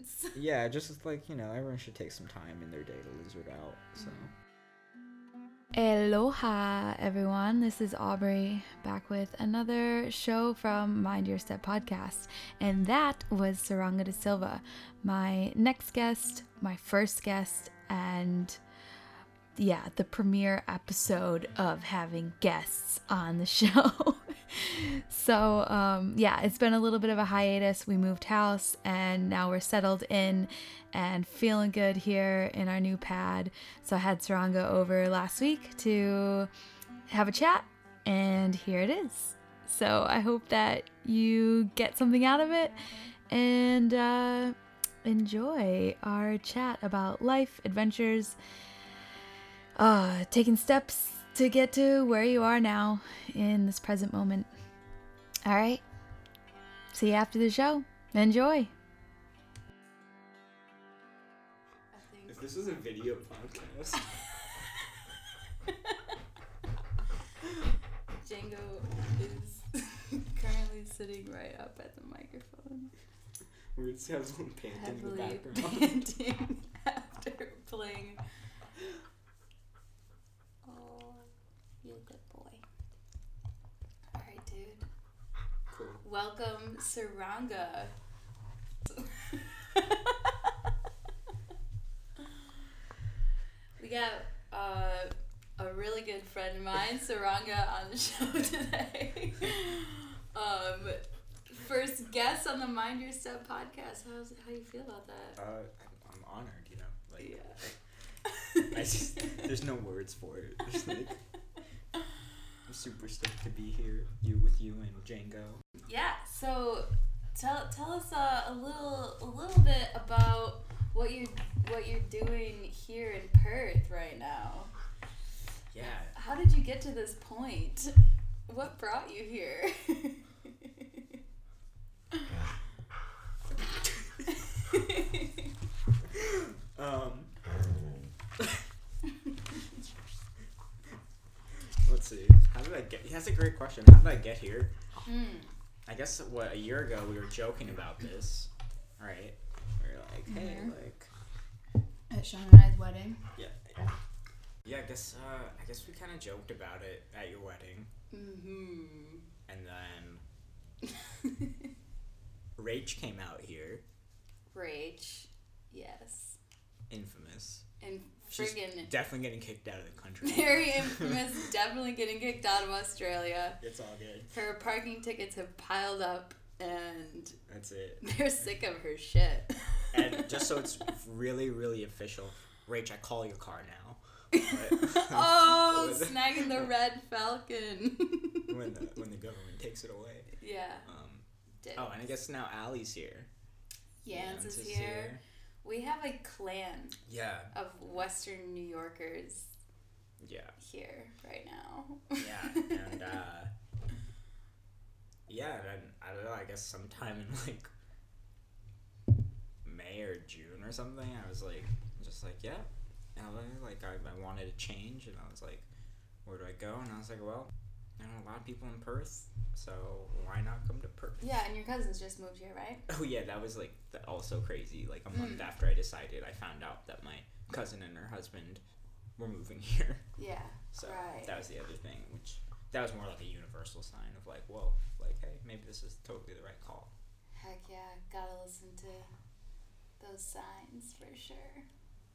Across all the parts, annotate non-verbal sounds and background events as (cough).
moments. (laughs) Yeah, just like you know, everyone should take some time in their day to lizard out. So. Mm-hmm. Aloha, everyone. This is Aubrey back with another show from Mind Your Step podcast. And that was Suranga de Silva, my next guest, my first guest, and yeah, the premiere episode of having guests on the (laughs) show. (laughs) so, um, yeah, it's been a little bit of a hiatus. We moved house and now we're settled in and feeling good here in our new pad. So, I had Suranga over last week to have a chat, and here it is. So, I hope that you get something out of it and uh, enjoy our chat about life, adventures, uh, taking steps to get to where you are now in this present moment. All right. See you after the show. Enjoy. If this was a video podcast, (laughs) Django is (laughs) currently sitting right up at the microphone, we would just have someone painting in the heavily background. (laughs) panting after playing. Oh, you're a good boy. Alright, dude. Cool. Welcome, Suranga. we got uh, a really good friend of mine, Suranga, on the show (laughs) today. um, first guest on the Mind Your Step podcast. How's how you feel about that? Uh, I'm, I'm honored, you know. Like, yeah. I just, there's no words for it. (laughs) Just like, I'm super stoked to be here, you with you and Django. Yeah. So tell tell us uh, a little a little bit about what you what you're doing here in Perth right now. Yeah. How did you get to this point? What brought you here? (laughs) (laughs) Um. Let's see. How did I get? That's a great question. How did I get here? Hmm. I guess what a year ago we were joking about this, right? We were like, hey, Mhm. like, At Sean and I's wedding. yeah, yeah. I guess, uh, I guess we kind of joked about it at your wedding, Mm-hmm. and then (laughs) Rach came out here, Rach. Yes. infamous. And She's friggin' definitely getting kicked out of the country. (laughs) very infamous, (laughs) definitely getting kicked out of Australia. it's all good. Her parking tickets have piled up and That's it. (laughs) they're sick of her shit. And just so it's really, really official, Rach, I call your car now. But- oh, snagging the red falcon. when the when the government takes it away. yeah. Um, oh, and I guess now Allie's here. Yance Yance is here. We have a clan Yeah, of Western New Yorkers yeah, here right now. yeah, and (laughs) uh, yeah, and I don't know. I guess sometime in like May or June or something, I was like, just like, yeah, and I was like, I, I wanted to change, and I was like, where do I go? And I was like, well, I know a lot of people in Perth, so why not come to Perth? yeah, and your cousins just moved here, right? (laughs) Oh yeah, that was like th- also crazy. Like a month Mm. after I decided, I found out that my cousin and her husband were moving (laughs) here. Yeah. So Right. that was the other thing, which that was more like a universal sign of like, whoa, like hey, maybe this is totally the right call. Heck yeah, gotta listen to those signs for sure.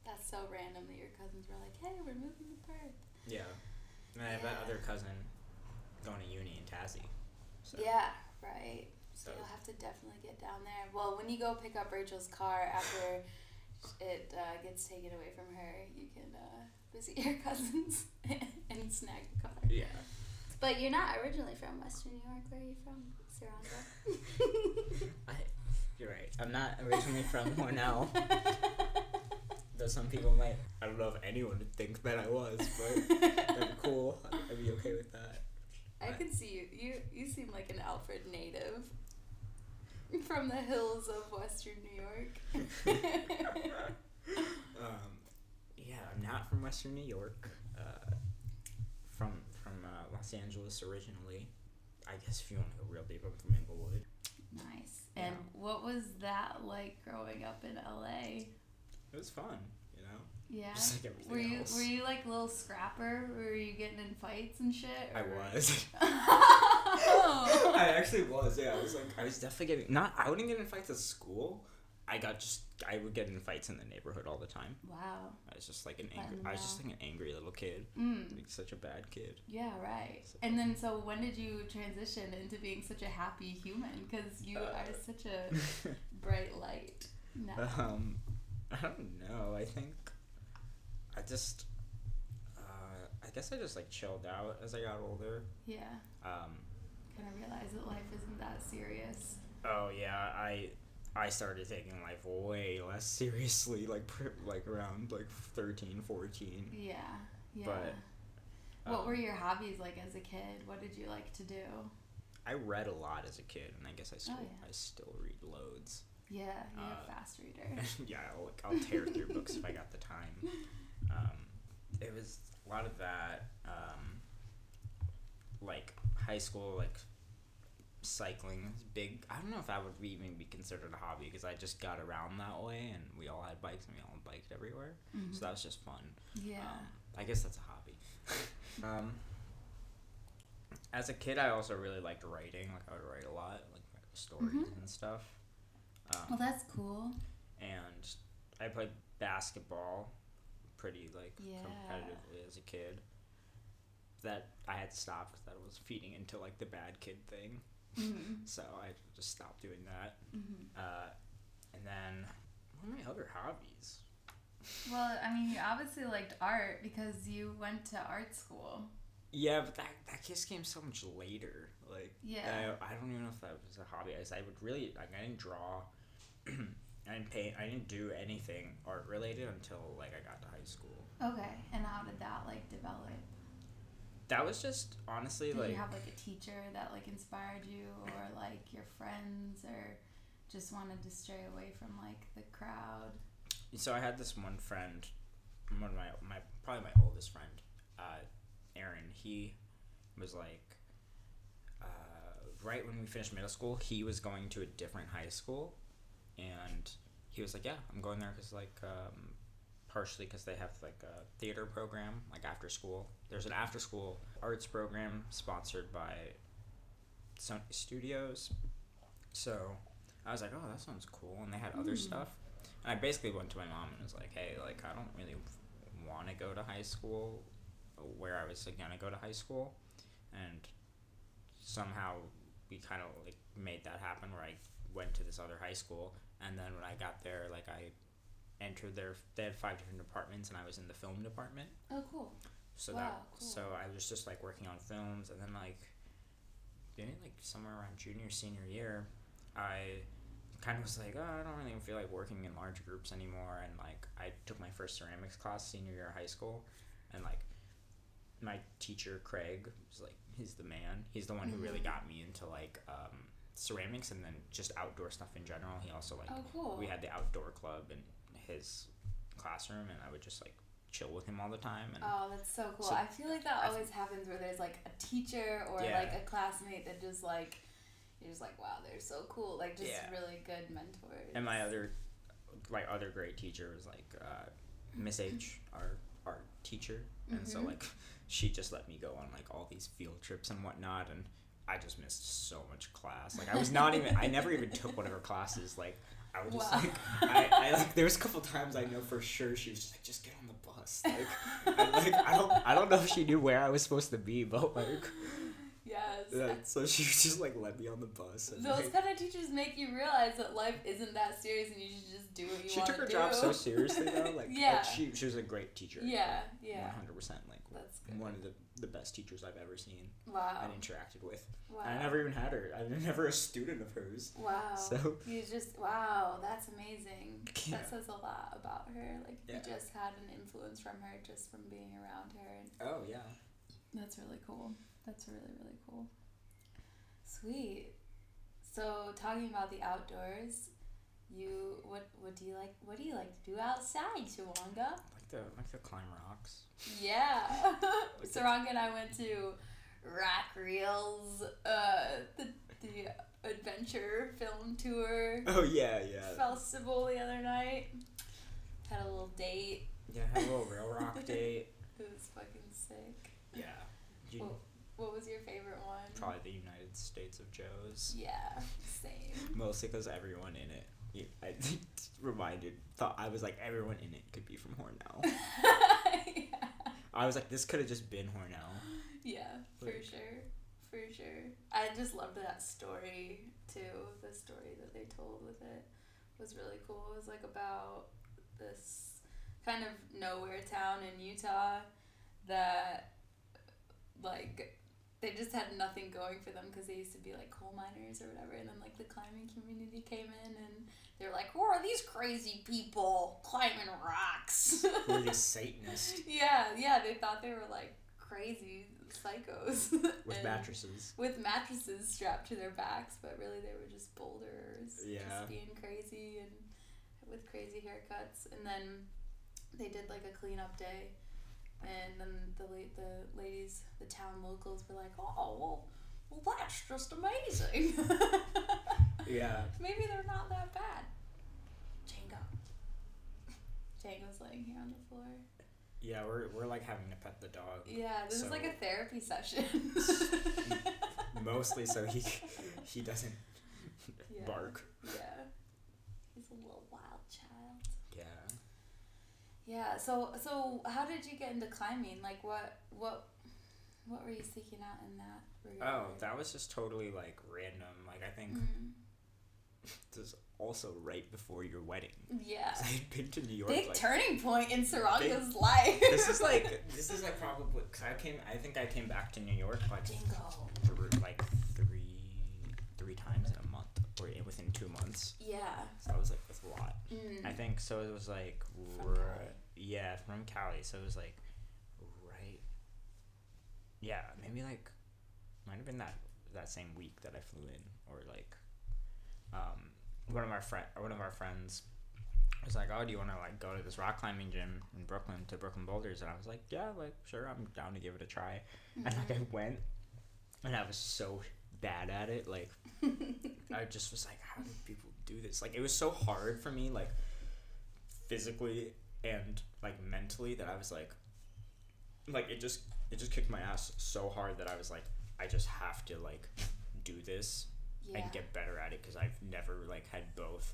That's so random that your cousins were like, hey, we're moving to Perth. Yeah, and I have that other cousin going to uni in Tassie. So Yeah, right. So So- you'll have to definitely get down there. Well, when you go pick up Rachel's car after (laughs) it uh, gets taken away from her, you can uh, visit your (laughs) cousins (laughs) and snag the car. yeah. But you're not originally from Western New York. Where are you from? Suranga. I, you're right. I'm not originally from Hornell. Though some people might, I don't know if anyone would think that I was, but that'd be cool. I'd be okay with that. I can see you. You you seem like an Alfred native (laughs) from the hills of Western New York. (laughs) (laughs) um, yeah, I'm not from Western New York. Uh, from from uh, Los Angeles originally. I guess if you want to go real deep, I'm from Inglewood. nice. Yeah. And what was that like growing up in LA? It was fun, you know. Yeah. Just like everything Were you else. were you like a little scrapper? Were you getting in fights and shit? I was. oh. (laughs) I actually was. Yeah, I was like, I was definitely getting not. I wouldn't get in fights at school. I got just. I would get in fights in the neighborhood all the time. Wow. I was just like an angry. I was just like an angry little kid. Mm. Like such a bad kid. Yeah, right. So- And then, so when did you transition into being such a happy human? Because you Uh, are such a (laughs) bright light. No. um, I don't know. I think I just. Uh, I guess I just like chilled out as I got older. Yeah. Um, Kind of realize that life isn't that serious. oh yeah, I I started taking life way less (laughs) seriously, like pr- like around like 13, 14. Yeah. Yeah. But, what um, were your hobbies like as a kid? What did you like to do? I read a lot as a kid, and I guess I still yeah. I still read loads. Yeah, you're Uh, a fast reader. (laughs) yeah, I'll, like, I'll tear through books if I got the time. Um, it was a lot of that. Um, like high school, like cycling is big. I don't know if that would even be considered a hobby because I just got around that way, and we all had bikes, and we all biked everywhere. So that was just fun. yeah. Um, I guess that's a hobby. (laughs) um, as a kid, I also really liked writing. Like I would write a lot, like stories Mhm. and stuff. Um, well, that's cool. and I played basketball pretty like Yeah. competitively as a kid. That I had to stop because that was feeding into like the bad kid thing. Mm-hmm. (laughs) So I just stopped doing that. Mm-hmm. Uh, and then what are my other hobbies? Well, I mean, you obviously liked art because you went to art school. Yeah, but that that just came so much later. Like Yeah. I, I don't even know if that was a hobby. I, I would really like I didn't draw. (clears throat) I didn't paint. I didn't do anything art related until like I got to high school. Okay, and how did that like develop? That was just honestly Did like you have like a teacher that like inspired you, or like your friends, or just wanted to stray away from like the crowd? so I had this one friend, one of my my probably my oldest friend, uh, Aaron. He was like, uh, right when we finished middle school, he was going to a different high school, and he was like, "Yeah, I'm going there because like, um, partially because they have like a theater program like after school. There's an after school arts program sponsored by Sony Studios, so." I was like, oh, that sounds cool, and they had other Hmm. stuff. And I basically went to my mom and was like, hey, like I don't really want to go to high school where I was like, gonna go to high school, and somehow we kind of like made that happen where I went to this other high school, and then when I got there, like I entered their they had five different departments, and I was in the film department. Oh, cool. So Wow, that cool. so I was just like working on films, and then like maybe like somewhere around junior senior year, I kind of was like, oh, I don't really feel like working in large groups anymore, and like I took my first ceramics class senior year of high school, and like my teacher Craig was like he's the man. He's the one who really Mhm. got me into like um, ceramics and then just outdoor stuff in general. He also like Oh, cool. we had the outdoor club in his classroom, and I would just like chill with him all the time. And Oh, that's so cool. So- I feel like that I- always happens where there's like a teacher or Yeah. like a classmate that just like you're just like, wow, they're so cool. Like just Yeah. really good mentors. And my other, like other great teacher was like uh, Miss H, our art teacher, and so Mhm. like she just let me go on like all these field trips and whatnot, and I just missed so much class. Like I was not even, I never even took one of her classes. Like I was just Wow. like, I, I like there was a couple times I know for sure she was just like, just get on the bus. Like, I, like I don't, I don't know if she knew where I was supposed to be, but like, yes. yeah, so she just like let me on the bus. And, Those like, kind of teachers make you realize that life isn't that serious and you should just do what you she took her job so seriously though. Like, (laughs) Yeah. like, she she was a great teacher. Yeah, One yeah. hundred percent. Like good. one of the the best teachers I've ever seen Wow. and interacted with. wow. And I never even had her. I was (laughs) never a student of hers. Wow. So You just wow, that's amazing. Yeah. That says a lot about her. Like Yeah. you just had an influence from her just from being around her and oh yeah. That's really cool. That's really really cool. Sweet. So talking about the outdoors, you what what do you like what do you like to do outside, Suranga? I like to like to climb rocks. Yeah. (laughs) Like Suranga and I went to Rock Reels, uh the the adventure film tour (laughs) Oh yeah, yeah. festival the other night. Had a little date. Yeah, had a little Reel Rock (laughs) date. It was fucking sick. Yeah. You, Well, what was your favorite one? probably the United States of Joe's. Yeah, same. Mostly because everyone in it. You, I (laughs) reminded thought I was like everyone in it could be from Hornell. (laughs) yeah. I was like this could have just been Hornell. Yeah, for sure. For sure. I just loved that story too. The story that they told with it was really cool. It was like about this kind of nowhere town in Utah that like they just had nothing going for them because they used to be like coal miners or whatever and then like the climbing community came in and they're like who are these crazy people climbing rocks Who are (laughs) these Satanists yeah yeah they thought they were like crazy psychos (laughs) with mattresses? with mattresses strapped to their backs, but really they were just boulders, Yeah. just being crazy and with crazy haircuts. And then they did like a cleanup day, and then the la- the ladies, the town locals, were like, "Oh, well, well, that's just amazing. (laughs) Yeah. Maybe they're not that bad." Django. Django's laying here on the floor. Yeah, we're, we're like having to pet the dog. Yeah, this is like a therapy session. (laughs) Mostly so he he doesn't (laughs) Yeah. bark. Yeah. He's a little wild child. Yeah. Yeah, so so how did you get into climbing? Like what what what were you seeking out in that regard? Oh, that was just totally like random. Like I think Mhm. (laughs) this is also right before your wedding. Yeah. (laughs) I had been to New York. Big like, turning point in Suranga's life. this is (laughs) like this is like probably because I came. I think I came back to New York like like three three times in a month or within two months. Yeah. So that was like lot. Mm. I think so. It was like From ri- Cali. yeah from Cali. So it was like right. Yeah, maybe like might have been that that same week that I flew in, or like um one of our friend one of our friends was like, "Oh, do you want to like go to this rock climbing gym in Brooklyn to Brooklyn Boulders?" And I was like, "Yeah, like sure, I'm down to give it a try." And like I went, and I was so bad at it. Like (laughs) I just was like, "How do people do this?" Like it was so hard for me, like physically and like mentally, that I was like, like it just it just kicked my ass so hard that I was like, I just have to like do this yeah. and get better at it because I've never like had both.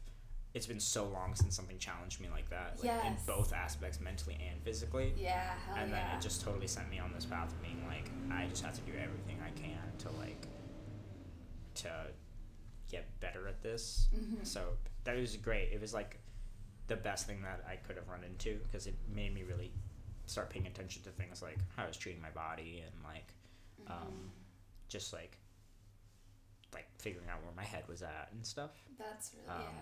It's been so long since something challenged me like that, like in both aspects, mentally and physically. Yeah, and then yeah. it just totally sent me on this path of being like, I just have to do everything I can to like to get better at this. Mhm. So that was great. It was like the best thing that I could have run into because it made me really start paying attention to things like how I was treating my body and like Mm-hmm. um, just like like figuring out where my head was at and stuff. That's really um,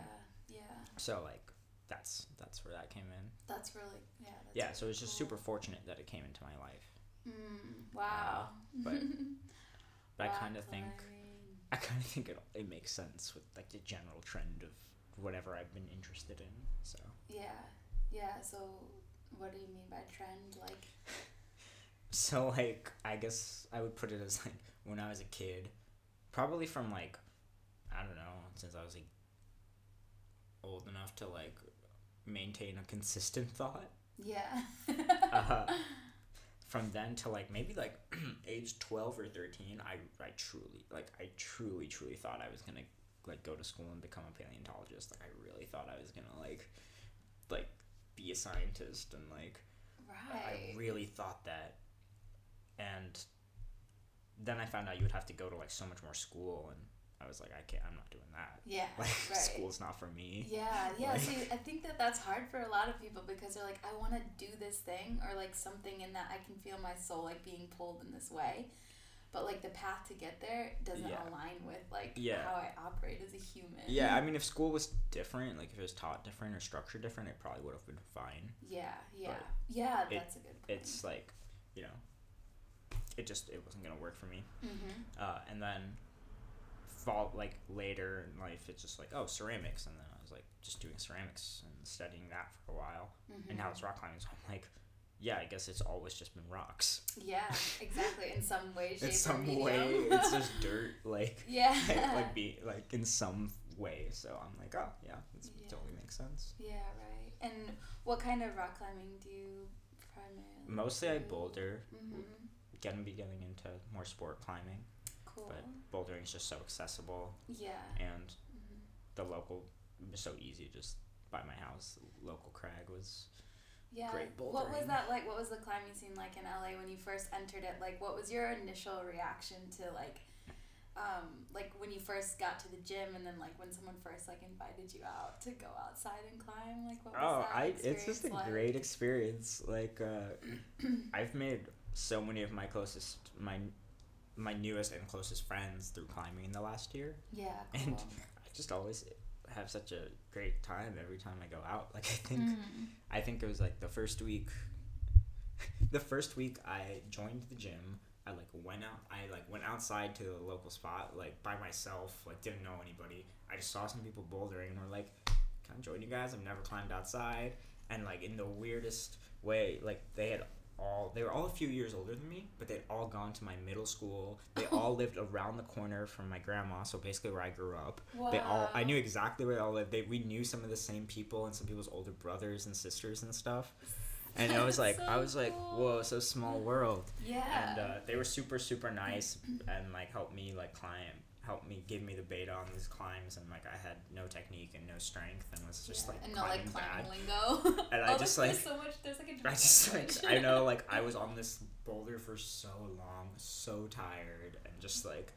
yeah. Yeah. So like that's that's where that came in. That's really yeah, that's yeah, really so it was just cool. super fortunate that it came into my life. Mm, wow. but But (laughs) I kind of think. I kind of think it it makes sense with like the general trend of whatever I've been interested in. So Yeah. Yeah, so what do you mean by trend? Like (laughs) so like I guess I would put it as like when I was a kid, probably from like I don't know since I was like old enough to like maintain a consistent (laughs) thought. yeah. uh, (laughs) from then to like maybe like (clears throat) age 12 or 13 I, I truly like i truly truly thought i was gonna like go to school and become a paleontologist like i really thought i was gonna like like be a scientist and like right. i really thought that and then i found out you would have to go to like so much more school and i was like i can't i'm not doing that yeah. (laughs) like right. school's not for me Yeah, yeah. Like- See, (laughs) I think that that's hard for a lot of people because they're like, I want to do this thing or like something in that I can feel my soul like being pulled in this way, but like the path to get there doesn't Yeah. align with like Yeah. how I operate as a human. yeah i mean if (laughs) school was different like if it was taught different or structured different it probably would have been fine Yeah, yeah, But yeah. it- That's a good point. it's like you know it just it wasn't gonna work for me Mm-hmm. uh, and then fall like later in life it's just like oh ceramics and then i was like just doing ceramics and studying that for a while Mm-hmm. and now it's rock climbing (laughs) so i'm like yeah, I guess it's always just been rocks. Yeah, exactly. In some way, (laughs) shape, in some medium. way, it's just (laughs) dirt. Like yeah. like be like in some way. So I'm like, oh yeah, it Yeah. totally makes sense. yeah, right. And what kind of rock climbing do you primarily? Mostly I boulder. Mm-hmm. Gonna be getting into more sport climbing, Cool. but bouldering is just so accessible, yeah. and hmm the local was so easy. Just by my house, local crag was Yeah. Great bouldering. What was that like? What was the climbing scene like in LA when you first entered it? Like, what was your initial reaction to like, um, like when you first got to the gym, and then like when someone first like invited you out to go outside and climb? Like, what was Oh, that I it's just a like? great experience. Like uh, (clears throat) I've made so many of my closest my my newest and closest friends through climbing in the last year, Yeah. and (laughs) I just always have such a great time every time I go out. (laughs) Like I think Mm. I think it was like the first week. (laughs) the first week I joined the gym, I like went out. I like went outside to the local spot like by myself. Like didn't know anybody. I just saw some people bouldering and were like, "Can I join you guys?" I've never climbed outside, and like in the weirdest way, like they had all they were all a few years older than me, but they'd all gone to my middle school. They (laughs) all lived around the corner from my grandma, so basically where I grew up. They all I knew exactly where they all lived. They we knew some of the same people and some people's older brothers and sisters and stuff. And I was like I was like, whoa, so small world. Yeah. And uh, they were super super nice (clears throat) and like helped me like climb, helped me give me the beta on these climbs and like I had no technique and no strength and was just Yeah, like and climbing like bad. climbing lingo. (laughs) And I (laughs) oh, just, like- so much. There's like a I just like I know like I was (laughs) on this boulder for so long, so tired, and just like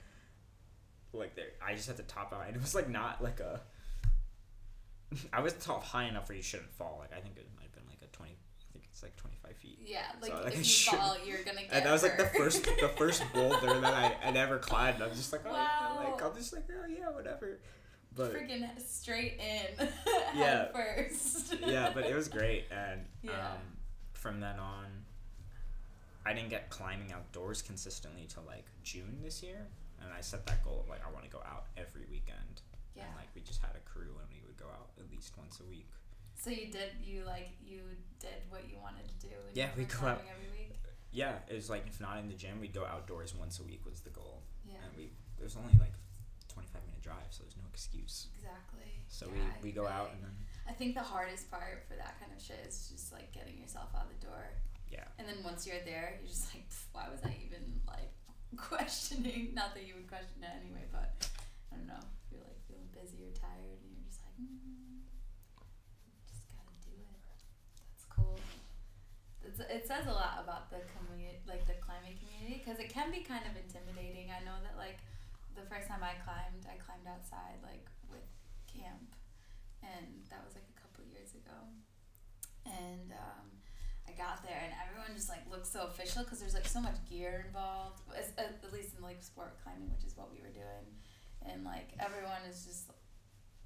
like there I just had to top out, and it was like not like a. I was top high enough where you shouldn't fall. Like I think it might have been like a twenty. I think it's like twenty five feet. Yeah, like So, like, if I you (laughs) should- fall, you're gonna get. And that was like the first the first (laughs) boulder that I, I never climbed. I'm just like oh, Wow. like I'm just like oh yeah whatever, but Freaking straight in. (laughs) Yeah. First. yeah, but it was great, and Yeah. um, from then on, I didn't get climbing outdoors consistently till like June this year, and I set that goal of like I want to go out every weekend, Yeah. and like we just had a crew and we would go out at least once a week. So you did you like you did what you wanted to do. And Yeah, we go out- every week. Yeah, it was like if not in the gym, we'd go outdoors once a week was the goal, Yeah. and we it was only like twenty five minute drive, so there's no excuse. Exactly. So Yeah, we we go out and then I think the hardest part for that kind of shit is just like getting yourself out the door. yeah. And then once you're there, you're just like, why was I even like (laughs) questioning? Not that you would question it anyway, but I don't know. If you're like feeling busy or tired, and you're just like, mm, just gotta do it. That's cool. It's, it says a lot about the community, like the climbing community, because it can be kind of intimidating. I know that like the first time I climbed, I climbed outside like with camp, and that was like a couple years ago, and um, I got there and everyone just like looks so official because there's like so much gear involved, at least in like sport climbing, which is what we were doing, and like everyone is just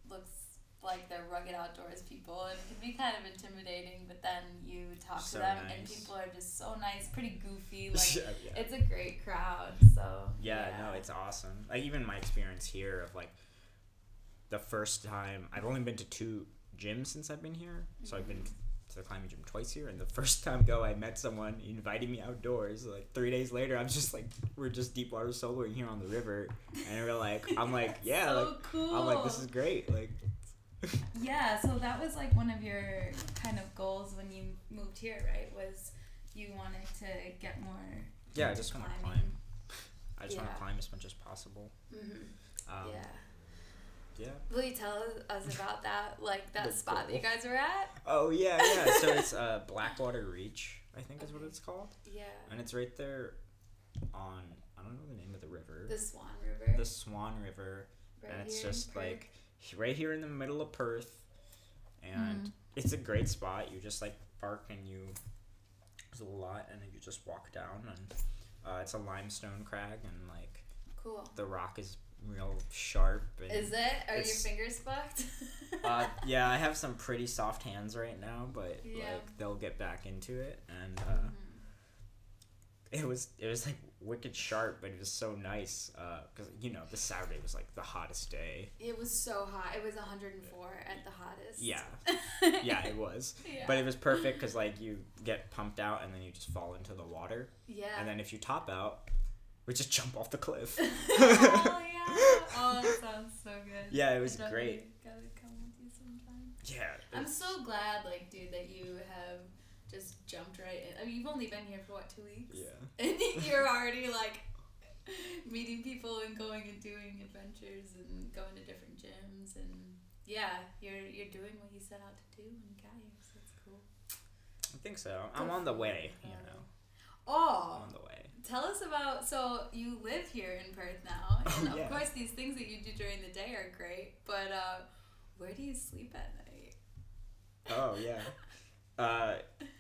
looks like they're rugged outdoors people and it can be kind of intimidating but then you talk So to them and people are just so nice pretty goofy (laughs) like yeah, yeah. it's a great crowd so Yeah, no, it's awesome. Like even my experience here of like the first time I've only been to two gyms since I've been here. So I've been mm-hmm. to the climbing gym twice here and the (laughs) first time go I met someone inviting me outdoors. Like three days later I'm just like we're just deep water soloing here on the river and we're like I'm like, (laughs) yeah, so like cool I'm like this is great. Like Yeah, so that was like one of your kind of goals when you moved here, right? Was you wanted to get more. Yeah, I just wanna climb. I just want Yeah. to climb as much as possible. Mhm. Um, yeah. yeah. Will you tell us about that, like that spot that you guys were at? Oh yeah, yeah. (laughs) So it's uh, Blackwall Reach, I think is what it's called. Yeah. and it's right there on I don't know the name of the river. The Swan River. The Swan River, right and it's just Perth. like right here in the middle of Perth, and Mhm. it's a great spot. You just like park and you there's a lot, and then you just walk down, and uh, it's a limestone crag, and like Cool. the rock is real sharp. And, Is it? Are your fingers fucked? (laughs) uh, yeah, I have some pretty soft hands right now, but Yeah. like they'll get back into it, and uh, Mhm. It was it was like wicked sharp, but it was so nice uh, because you know the Saturday was like the hottest day. It was so hot. It was 104 at the hottest. Yeah, (laughs) yeah, it was. Yeah. But it was perfect because like you get pumped out and then you just fall into the water, yeah. and then if you top out, we just jump off the cliff. (laughs) oh yeah. (laughs) Oh, that sounds so good. Yeah, it was great. Gotta come with you sometime. Yeah. I'm so glad, like, dude, that you have just jumped right in. I mean, you've only been here for what two weeks, Yeah. (laughs) and you're already like meeting people and going and doing adventures and going to different gyms and yeah, you're you're doing what you set out to do when you got here, so it's cool. I think so. I'm on the way. you. Know, Oh, I'm on the way. Tell us about so you live here in Perth now, (laughs) and Oh, of yeah. course these things that you do during the day are great. But uh, where do you sleep at night? Oh yeah. (laughs) Uh,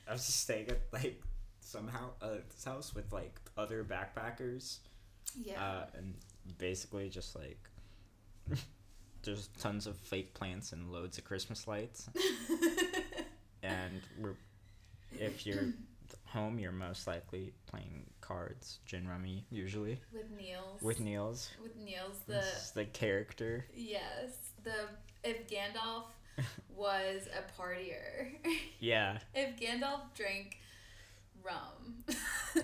I was just staying at like somehow uh, this house with like other backpackers. Yeah. Uh, and basically just like (laughs) there's tons of fake plants and loads of Christmas lights. (laughs) and we're if you're home, you're most likely playing cards, gin rummy usually with Niels. with Niels. With Niels, the the character. yes, the if Gandalf (laughs) was a partier, Yeah, if Gandalf drank rum,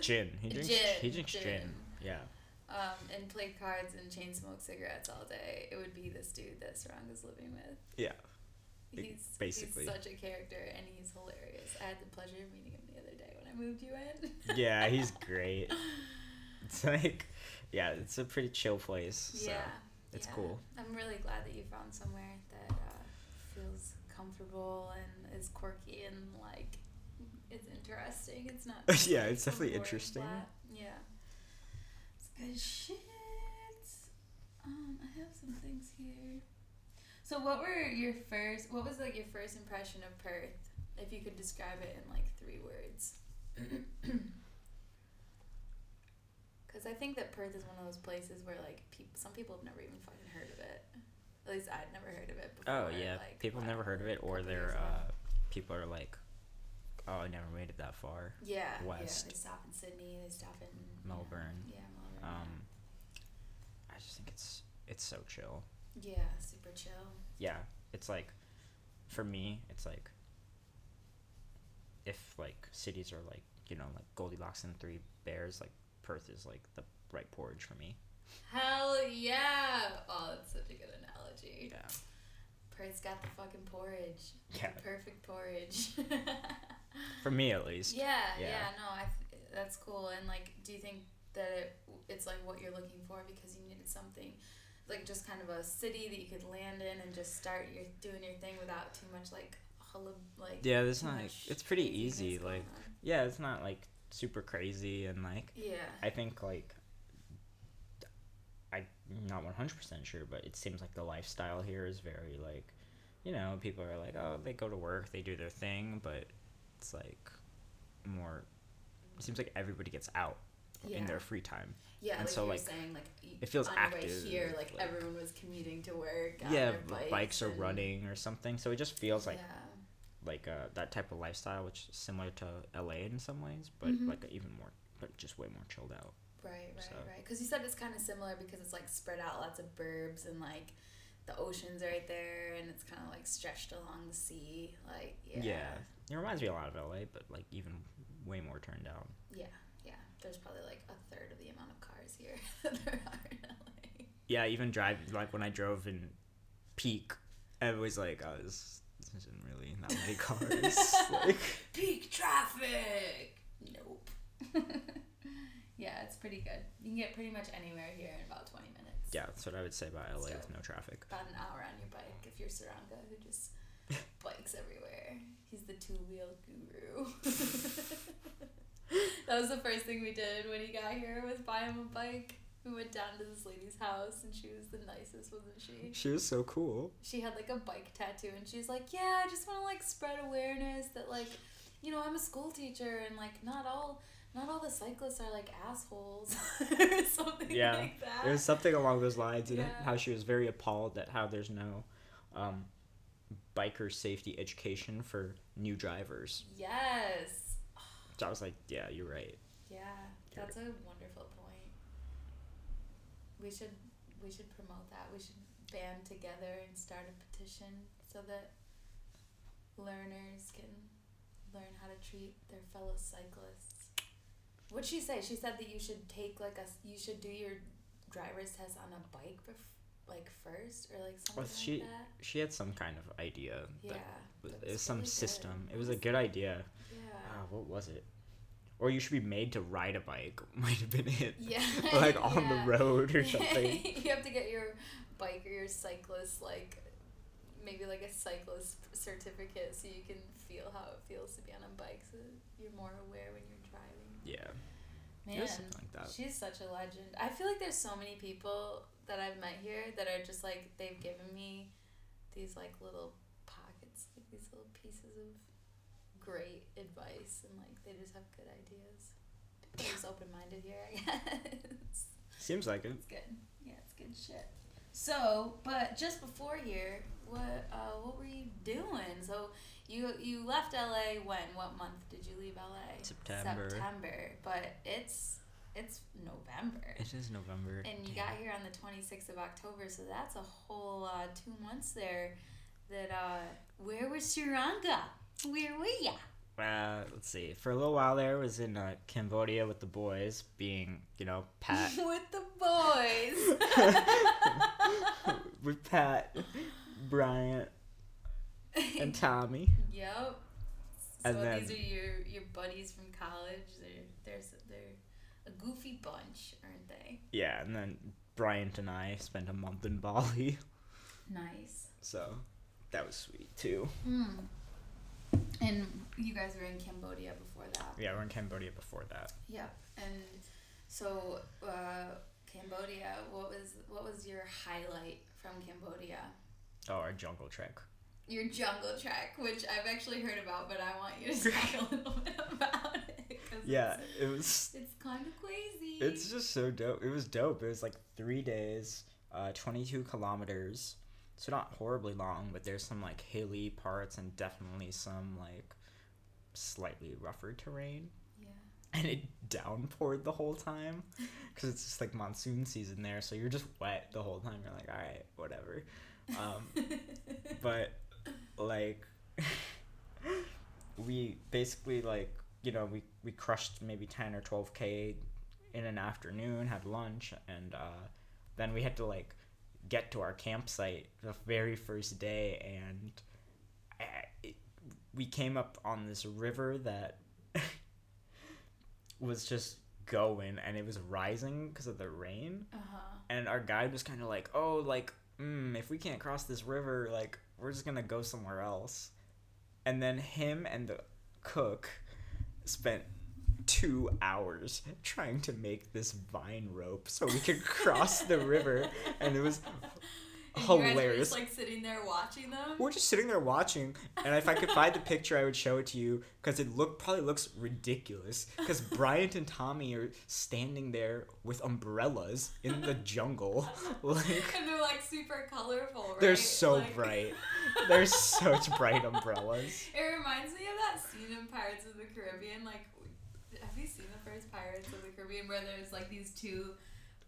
gin. He (laughs) drinks. Gin, he drinks gin. gin. Yeah. um, and played cards and chain smoked cigarettes all day, it would be this dude that Suranga is living with. Yeah. He's Basically. he's such a character and he's hilarious. I had the pleasure of meeting him the other day when I moved you in. (laughs) Yeah, he's great. It's like, yeah, it's a pretty chill place. So yeah, it's yeah. cool. I'm really glad that you found somewhere feels comfortable and is quirky and like it's interesting. It's not. (laughs) Yeah, it's definitely interesting. flat. Yeah, it's good shit. Um, I have some things here. So, what were your first? What was like your first impression of Perth? If you could describe it in like three words. (clears throat) Because I think that Perth is one of those places where like people, some people have never even fucking heard of it. At least I'd never heard of it before. Oh yeah, like, people never heard of it, or they're uh, people are like, oh, I never made it that far. yeah, west. Yeah, they stop in Sydney. They stop in Melbourne. Yeah, Melbourne. Um, I just think it's it's so chill. yeah. yeah, super chill. Yeah, it's like, for me, it's like, if like cities are like you know like Goldilocks and Three Bears, like Perth is like the right porridge for me. Hell yeah! Oh, that's such a good analogy. Yeah. Perth's got the fucking porridge. Yeah. Perfect porridge. For me at least. Yeah, yeah, Yeah. no, I th- that's cool. And like, do you think that it, it's like what you're looking for because you needed something, like just kind of a city that you could land in and just start your doing your thing without too much like hullab like. Yeah, too not. much It's pretty easy. Like, yeah, it's not like super crazy and like Yeah. I think like not one hundred percent sure, but it seems like the lifestyle here is very like, you know, people are like, oh, they go to work, they do their thing, but it's like more. It seems like everybody gets out Yeah. in their free time. Yeah, and like so, like, saying, like it feels on your way active, here, like, like- everyone was commuting to work. yeah, bikes, bikes, or and- running or something. So it just feels like yeah. like uh, that type of lifestyle, which is similar to LA in some ways, but Mhm. like even more, but just way more chilled out. Right, right, So- right. Because you said it's kind of similar because it's like spread out, lots of burbs, and like the ocean's right there, and it's kind of like stretched along the sea. Like, yeah. Yeah. It reminds me a lot of LA, but like even way more turned down. Yeah, yeah. There's probably like a third of the amount of cars here (laughs) that there are in LA. Yeah, even drive like when I drove in peak, I was like, oh, this, this isn't really that many (laughs) cars. (laughs) like, Peak traffic! Nope. Yeah, it's pretty good. You can get pretty much anywhere here in about 20 minutes. yeah, that's what I would say about LA with no traffic. About an hour on your bike if you're Suranga who just (laughs) bikes everywhere. He's the two wheel guru. (laughs) that was the first thing we did when he got here was buy him a bike. We went down to this lady's house and she was the nicest, wasn't she? She was so cool. She had like a bike tattoo and she's like, Yeah, I just wanna like spread awareness that like, you know, I'm a school teacher and like not all not all the cyclists are like assholes (laughs) or something Yeah, like that. Was something along those lines, and Yeah. how she was very appalled at how there's no um, biker safety education for new drivers. Yes. So I was like, yeah, you're right. Yeah, that's a wonderful point. We should we should promote that. We should band together and start a petition so that learners can learn how to treat their fellow cyclists. What'd she say? She said that you should take like a you should do your driver's test on a bike bef- like first or like something Well, she like that. she had some kind of idea. Yeah. It was some really good. system. It was a good idea. Yeah. Ah, what was it? Or you should be made to ride a bike. (laughs) Might have been it. Yeah. (laughs) like on yeah. the road or something. (laughs) you have to get your bike or your cyclist like maybe like a cyclist certificate so you can feel how it feels to be on a bike so you're more aware when you're driving. yeah. Man, like that. she's such a legend. I feel like there's so many people that I've met here that are just like they've given me these like little pockets, like these little pieces of great advice and like they just have good ideas. People are just open minded here, I (laughs) guess. Seems like it. It's good. Yeah, it's good shit. So, but just before here, what uh, what were you doing? So you you left LA when? What month did you leave LA? September. September, but it's it's November. It is November. And you Damn. got here on the 26th of October, so that's a whole uh, two months there. That uh, where was Suranga? Where were ya? Uh, let's see. For a little while there, I was in uh, Cambodia with the boys, being you know Pat (laughs) With the boys. (laughs) with Pat, (laughs) Bryant, and (laughs) Tommy. Yep. So And then- these are your your buddies from college. They're they're they're a goofy bunch, aren't they? Yeah, and then Bryant and I spent a month in Bali, Nice. so that was sweet too. Hmm. And you guys were in Cambodia before that. Yeah, we we're in Cambodia before that. Yeah. And so uh, Cambodia, what was what was your highlight from Cambodia? Oh, our jungle trek. Your jungle trek, which I've actually heard about, but I want you to (laughs) talk a little bit about it. Yeah, it was. it's kind of crazy. It's just so dope. It was dope. It was like three days, uh, 22 kilometers. So not horribly long, but there's some like hilly parts and definitely some like slightly rougher terrain. yeah. And it downpoured the whole time (laughs) because it's just like monsoon season there. So you're just wet the whole time. You're like, all right, whatever. Um, (laughs) but like we basically like you know we we crushed maybe 10 or 12k in an afternoon had lunch and uh, then we had to like get to our campsite the very first day and I, it, we came up on this river that (laughs) was just going and it was rising because of the rain uh huh. and our guide was kind of like, "Oh, like, mm, if we can't cross this river, like, we're just gonna go somewhere else." And then him and the cook spent two hours trying to make this vine rope so we could cross the river, and it was And you guys were hilarious. just like sitting there watching them. We're just sitting there watching, and if I could find the (laughs) picture, I would show it to you because it look probably looks ridiculous. Because (laughs) Bryant and Tommy are standing there with umbrellas in the jungle, (laughs) like and they're like super colorful, right? they're so Like- bright. They're such bright umbrellas. It reminds me of that scene in Pirates of the Caribbean. Like, have you seen the first Pirates of the Caribbean where there's like these two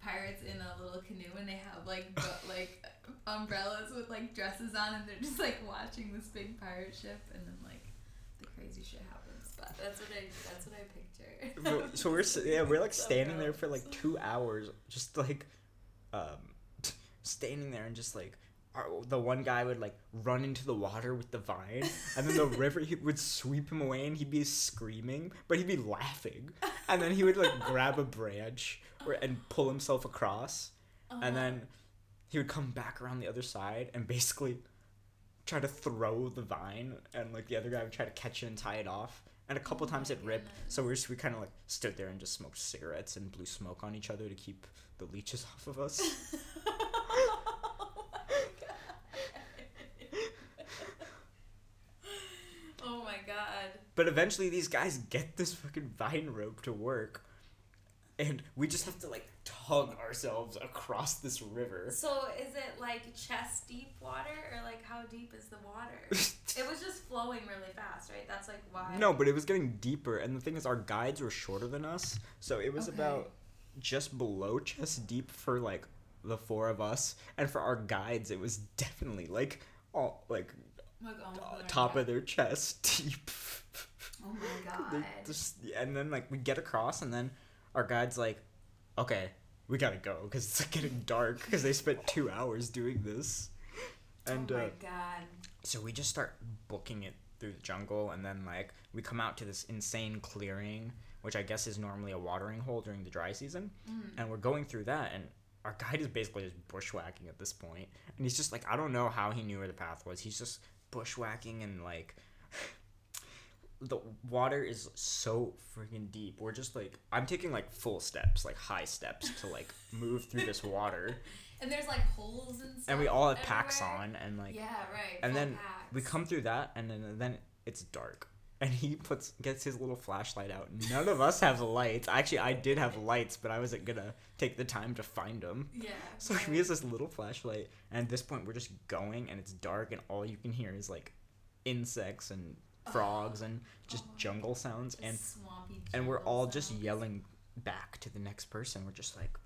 pirates in a little canoe and they have like bu- (laughs) like umbrellas with like dresses on and they're just like watching this big pirate ship and then like the crazy shit happens. But that's what I that's what I picture. (laughs) But- So we're yeah we're like (laughs) standing there for like two hours, just like, um, standing there and just like. our- The one guy would like run into the water with the vine, and then the river he would sweep him away, and he'd be screaming, but he'd be laughing, and then he would like grab a branch and pull himself across, Uh-huh. and then he would come back around the other side and basically try to throw the vine, and like the other guy would try to catch it and tie it off. And a couple Oh times it ripped, so we just, we kind of like stood there and just smoked cigarettes and blew smoke on each other to keep the leeches (laughs) off of us. (laughs) oh my god. But eventually, these guys get this fucking vine rope to work, and we just have to like tug ourselves across this river. So is it like chest deep water or like how deep is the water? (laughs) it was just flowing really fast, right? That's like why. No, but it was getting deeper, and the thing is, our guides were shorter than us, so it was Okay. about just below chest deep for like the four of us, and for our guides, it was definitely like all like Like top of their chest (laughs) deep. Oh my god. just- and then like we get across, and then our guide's like, "Okay, we gotta go because it's like, getting dark because they spent two hours doing this." And oh my uh, god. so we just start booking it through the jungle, and then like we come out to this insane clearing, which I guess is normally a watering hole during the dry season, Mm. and we're going through that, and our guide is basically just bushwhacking at this point, and he's just like, I don't know how he knew where the path was. He's just bushwhacking and like. The water is so freaking deep. We're just like I'm taking like full steps, like high steps to like move through this water. (laughs) And there's like holes and stuff. And we all have packs everywhere. on and like yeah, right. and then we come through that and then then it's dark and he puts gets his little flashlight out none of us have lights actually i did have lights but i wasn't gonna take the time to find them Yeah. so right. he has this little flashlight and at this point we're just going and it's dark and all you can hear is like insects and frogs and just Oh. jungle sounds and and we're all just yelling back to the next person. We're just like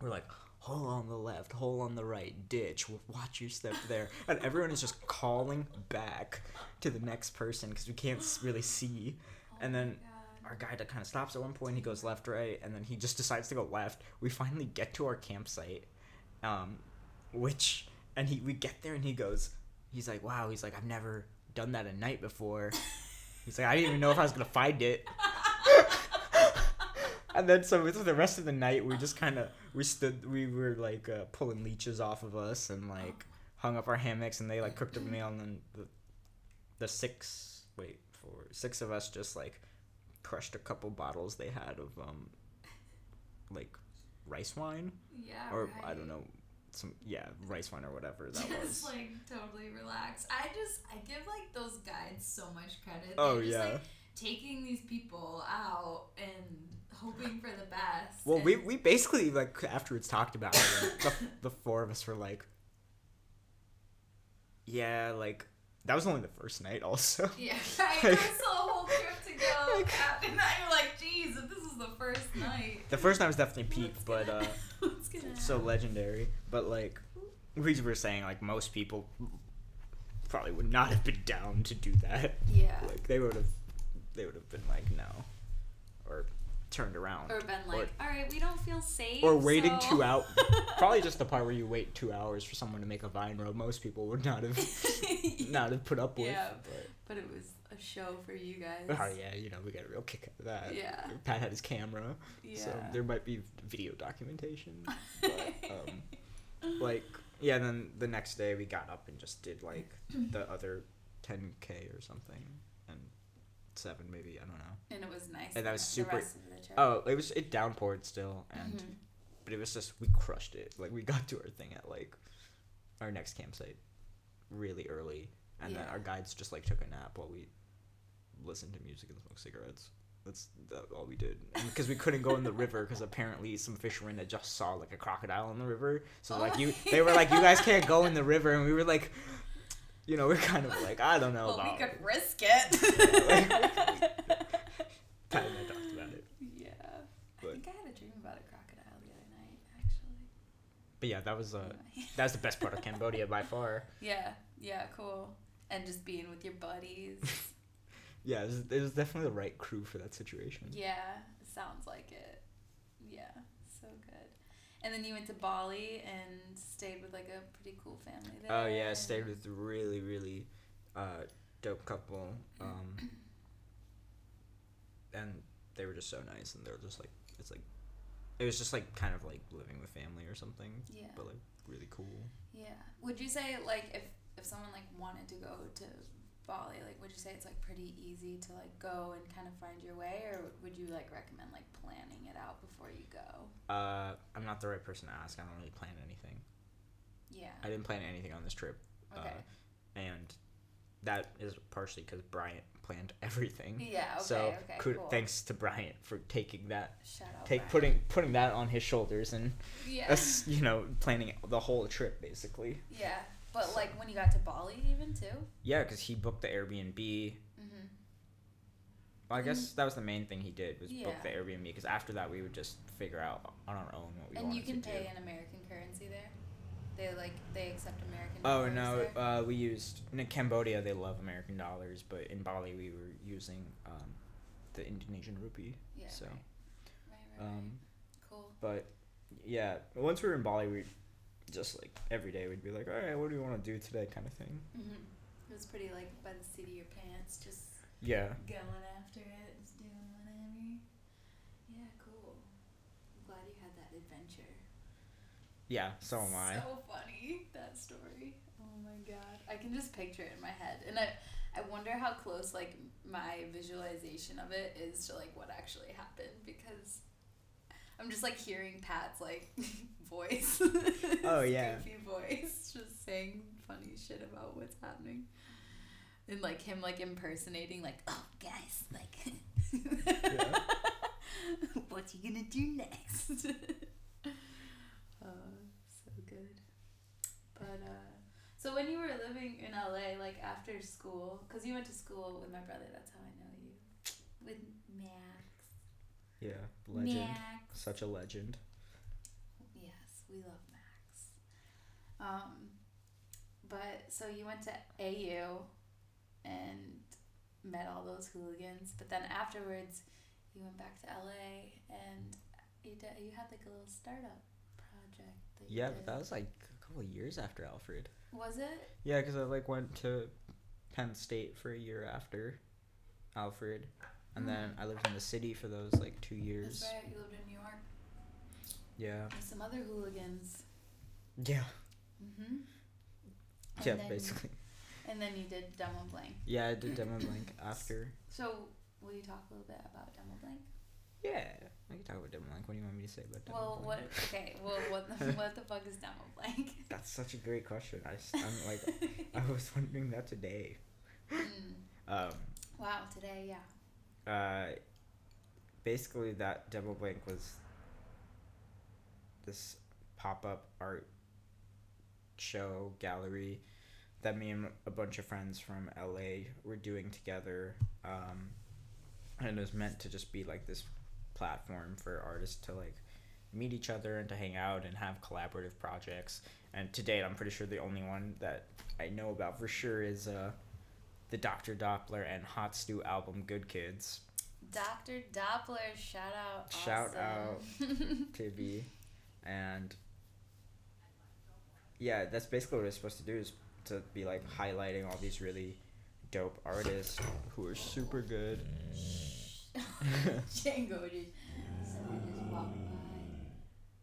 we're like hole on the left hole on the right ditch watch your step there. (laughs) And everyone is just calling back to the next person because we can't really (gasps) see. Oh and then our guide kind of stops at one point he goes left right and then he just decides to go left. We finally get to our campsite um which and he we get there and he goes he's like wow he's like i've never done that at night before. He's like i didn't even know if i was gonna find it. And then so with the rest of the night we just kind of we stood we were like uh, pulling leeches off of us and like hung up our hammocks and they like cooked a meal and then the, the six wait four six of us just like crushed a couple bottles they had of um like rice wine. Yeah. or i don't know some yeah rice wine or whatever that (laughs) just was like totally relaxed. I just I give like those guides so much credit. oh They're just, yeah Like, taking these people out and hoping for the best. well we, and- we basically like afterwards talked about it (laughs) the, the four of us were like yeah like that was only the first night also Yeah, (laughs) right. There's a whole trip to go. and now you're like, geez, if this the first night. the first night was definitely peak but uh (laughs) so legendary but like we were saying like most people probably would not have been down to do that Yeah. like they would have they would have been like no or turned around Or been like, all right, we don't feel safe. or waiting so- two out (laughs) probably just the part where you wait two hours for someone to make a vine road most people would not have (laughs) not have put up with Yeah. but But it was a show for you guys. oh yeah you know we got a real kick out of that Yeah. pat had his camera Yeah. so there might be video documentation (laughs) but um like yeah then the next day we got up and just did like the other 10k or something and seven maybe i don't know and it was nice. And that was super- rest of the trip. oh it was it downpoured still and Mhm. but it was just we crushed it like we (laughs) got to our thing at like our next campsite really early and then our guides just like took a nap while we listened to music and smoke cigarettes that's that, all we did because we couldn't go in the river because (laughs) apparently some fishermen that just saw like a crocodile in the river so Oh like you (laughs) they were like you guys can't go in the river and we were like you know we're kind of like i don't know well, about we could risk (laughs) it. Pat and I talked about it yeah. I think I had a dream about a crocodile the other night, actually. but yeah that was uh that was the best part of cambodia by far yeah, yeah, cool. And just being with your buddies. Yeah, it was, it was definitely the right crew for that situation. yeah, sounds like it. Yeah, so good. And then you went to Bali and stayed with like a pretty cool family there. Oh yeah, I stayed with really really uh, dope couple, (clears throat) um, and they were just so nice, and they were just like it's like it was just like kind of like living with family or something, Yeah. but like really cool. Yeah. Would you say like if if someone like wanted to go to Bali, like would you say it's like pretty easy to like go and kind of find your way, or would you like recommend like planning it out before you go? Uh, I'm not the right person to ask. I don't really plan anything. Yeah. I didn't plan anything on this trip, Okay. uh, and that is partially because Bryant planned (laughs) everything. yeah. Okay. so okay. could, cool. thanks to Bryant for taking that out. take Brian. putting putting that on his shoulders and Yeah. us you know planning the whole trip basically yeah. But like when you got to Bali, even too. yeah because he booked the airbnb Mm-hmm. well, i guess that was the main thing he did was book the airbnb because after that we would just figure out on our own what we And you can to pay do in American currency there. They like they accept American. Oh no, uh, we used in Cambodia. They love American dollars, but in Bali we were using um, the Indonesian rupee. yeah. so, right. Right, right, right. Um, Cool. but yeah, once we were in Bali, we just like every day we'd be like, all right, what do we want to do today, kind of thing. hmm It was pretty like by the seat of your pants, just Yeah. going after it, just doing whatever. Yeah, cool. I'm glad you had that adventure. Yeah. So am I. So funny that story. Oh my god, I can just picture it in my head, and I, I wonder how close like my visualization of it is to like what actually happened because I'm just like hearing Pat's like (laughs) voice. (laughs) Oh, yeah. goofy voice, just saying funny shit about what's happening, and like him like impersonating like, oh guys, like, (laughs) Yeah. what you gonna do next? oh, so good. But uh, so when you were living in LA, like after school, because you went to school with my brother, that's how I know you. With Max. Yeah. Legend. Max. Such a legend. Yes, we love Max. Um, but so you went to AU and met all those hooligans, but then afterwards you went back to LA and you did, you had like a little startup project. That you Yeah, did. but that was like a couple of years after Alfred. was it? Yeah, because I like went to Penn State for a year after Alfred, and then I lived in the city for those like two years. That's right. You lived in New York Yeah. with some other hooligans. Yeah. Mm-hmm. Yeah, then, basically. And then you did Demo Blank. Yeah, I did Demo Blank (coughs) after. So will you talk a little bit about Demo Blank? Yeah, I can talk about Demo Blank. What do you want me to say about Demo Well, what? Okay. Well, what the (laughs) what the fuck is Demo Blank? (laughs) That's such a great question. I, I'm like, (laughs) I was wondering that today. Mm. Um, Wow. Today, yeah. Uh, basically that Demo blank was this pop-up art show gallery that me and a bunch of friends from LA were doing together. Um, and it was meant to just be like this platform for artists to like meet each other and to hang out and have collaborative projects. And to date, I'm pretty sure the only one that I know about for sure is uh, the Dr. Doppler and Hot Stew album Good Kids. Dr. Doppler, shout out. Shout awesome. (laughs) to be and yeah that's basically what it's supposed to do is to be like highlighting all these really dope artists who are super good Django just someone just walked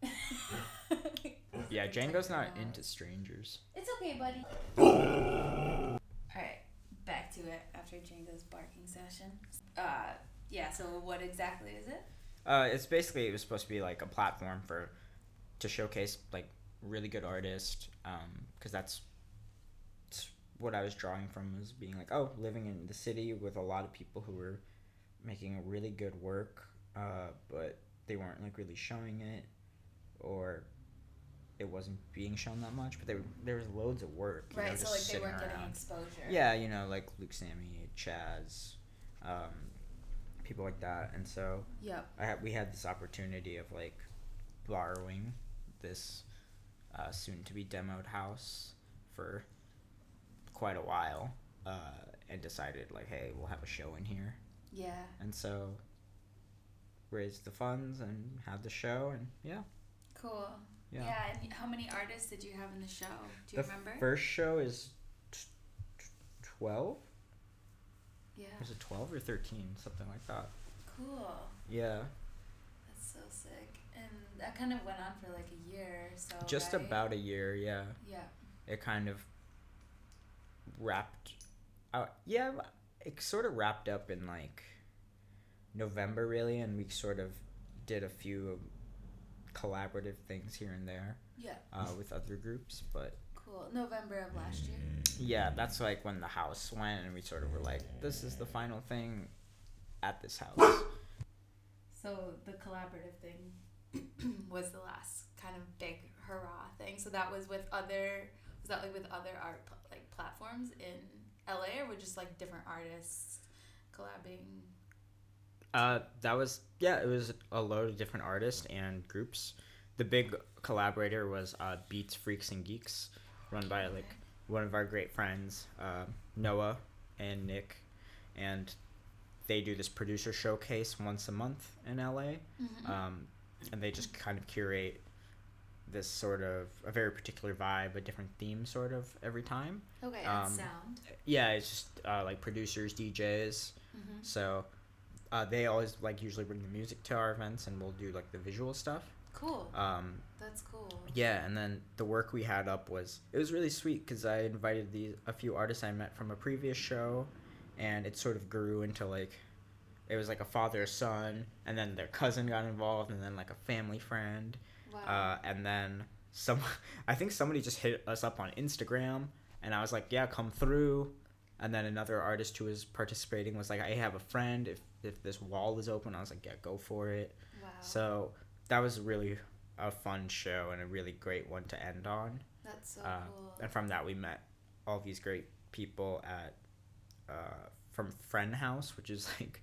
by. yeah It's django's not (laughs) into strangers It's okay, buddy. (laughs) All right, back to it after Django's barking session. Uh, yeah. So what exactly is it? uh it's basically it was supposed to be like a platform for to showcase like really good artists um because that's what i was drawing from was being like oh living in the city with a lot of people who were making really good work uh but they weren't like really showing it or it wasn't being shown that much but there there was loads of work you know, Right. So like they weren't getting exposure. Yeah, you know, like Luke Sammy, Chaz, um, people like that. And so Yep. I had we had this opportunity of like borrowing this uh, soon to be demoed house for quite a while uh, and decided like, hey, we'll have a show in here. Yeah. And so raised the funds and had the show and yeah. Cool. Yeah. Yeah. and how many artists did you have in the show? Do you the remember? first show is t- t- 12 yeah. was it 12 or 13 something like that Cool. yeah That's so sick. And that kind of went on for like a year. or So just right? about a year yeah Yeah. it kind of wrapped out yeah it sort of wrapped up in like november really and we sort of did a few collaborative things here and there Yeah. uh, with other groups but Cool. November of last year. yeah that's like when the house went and we sort of were like this is the final thing at this house So the collaborative thing (clears throat) was the last kind of big hurrah thing. So that was with other was that like with other art pl- like platforms in LA or were just like different artists collabing? Uh, that was yeah. It was a load of different artists and groups the big collaborator was uh, Beats Freaks and Geeks, run by like one of our great friends, uh, Noah and Nick, and they do this producer showcase once a month in LA, Mhm. um, and they just kind of curate this sort of a very particular vibe, a different theme, sort of every time. okay, and um, sound. Yeah, it's just uh, like producers, DJs. Mm-hmm. So uh, they always like usually bring the music to our events, and we'll do like the visual stuff. Cool. Um, That's cool. yeah, and then the work we had up was it was really sweet because I invited these a few artists I met from a previous show, and it sort of grew into like it was like a father son, and then their cousin got involved, and then like a family friend, Wow. uh, and then some (laughs) I think somebody just hit us up on Instagram, and I was like, yeah, come through. And then another artist who was participating was like, I have a friend. If if this wall is open, I was like, yeah, go for it. wow. So that was really a fun show and a really great one to end on. That's so uh, cool. And from that, we met all these great people at uh, from Friend House, which is (laughs) like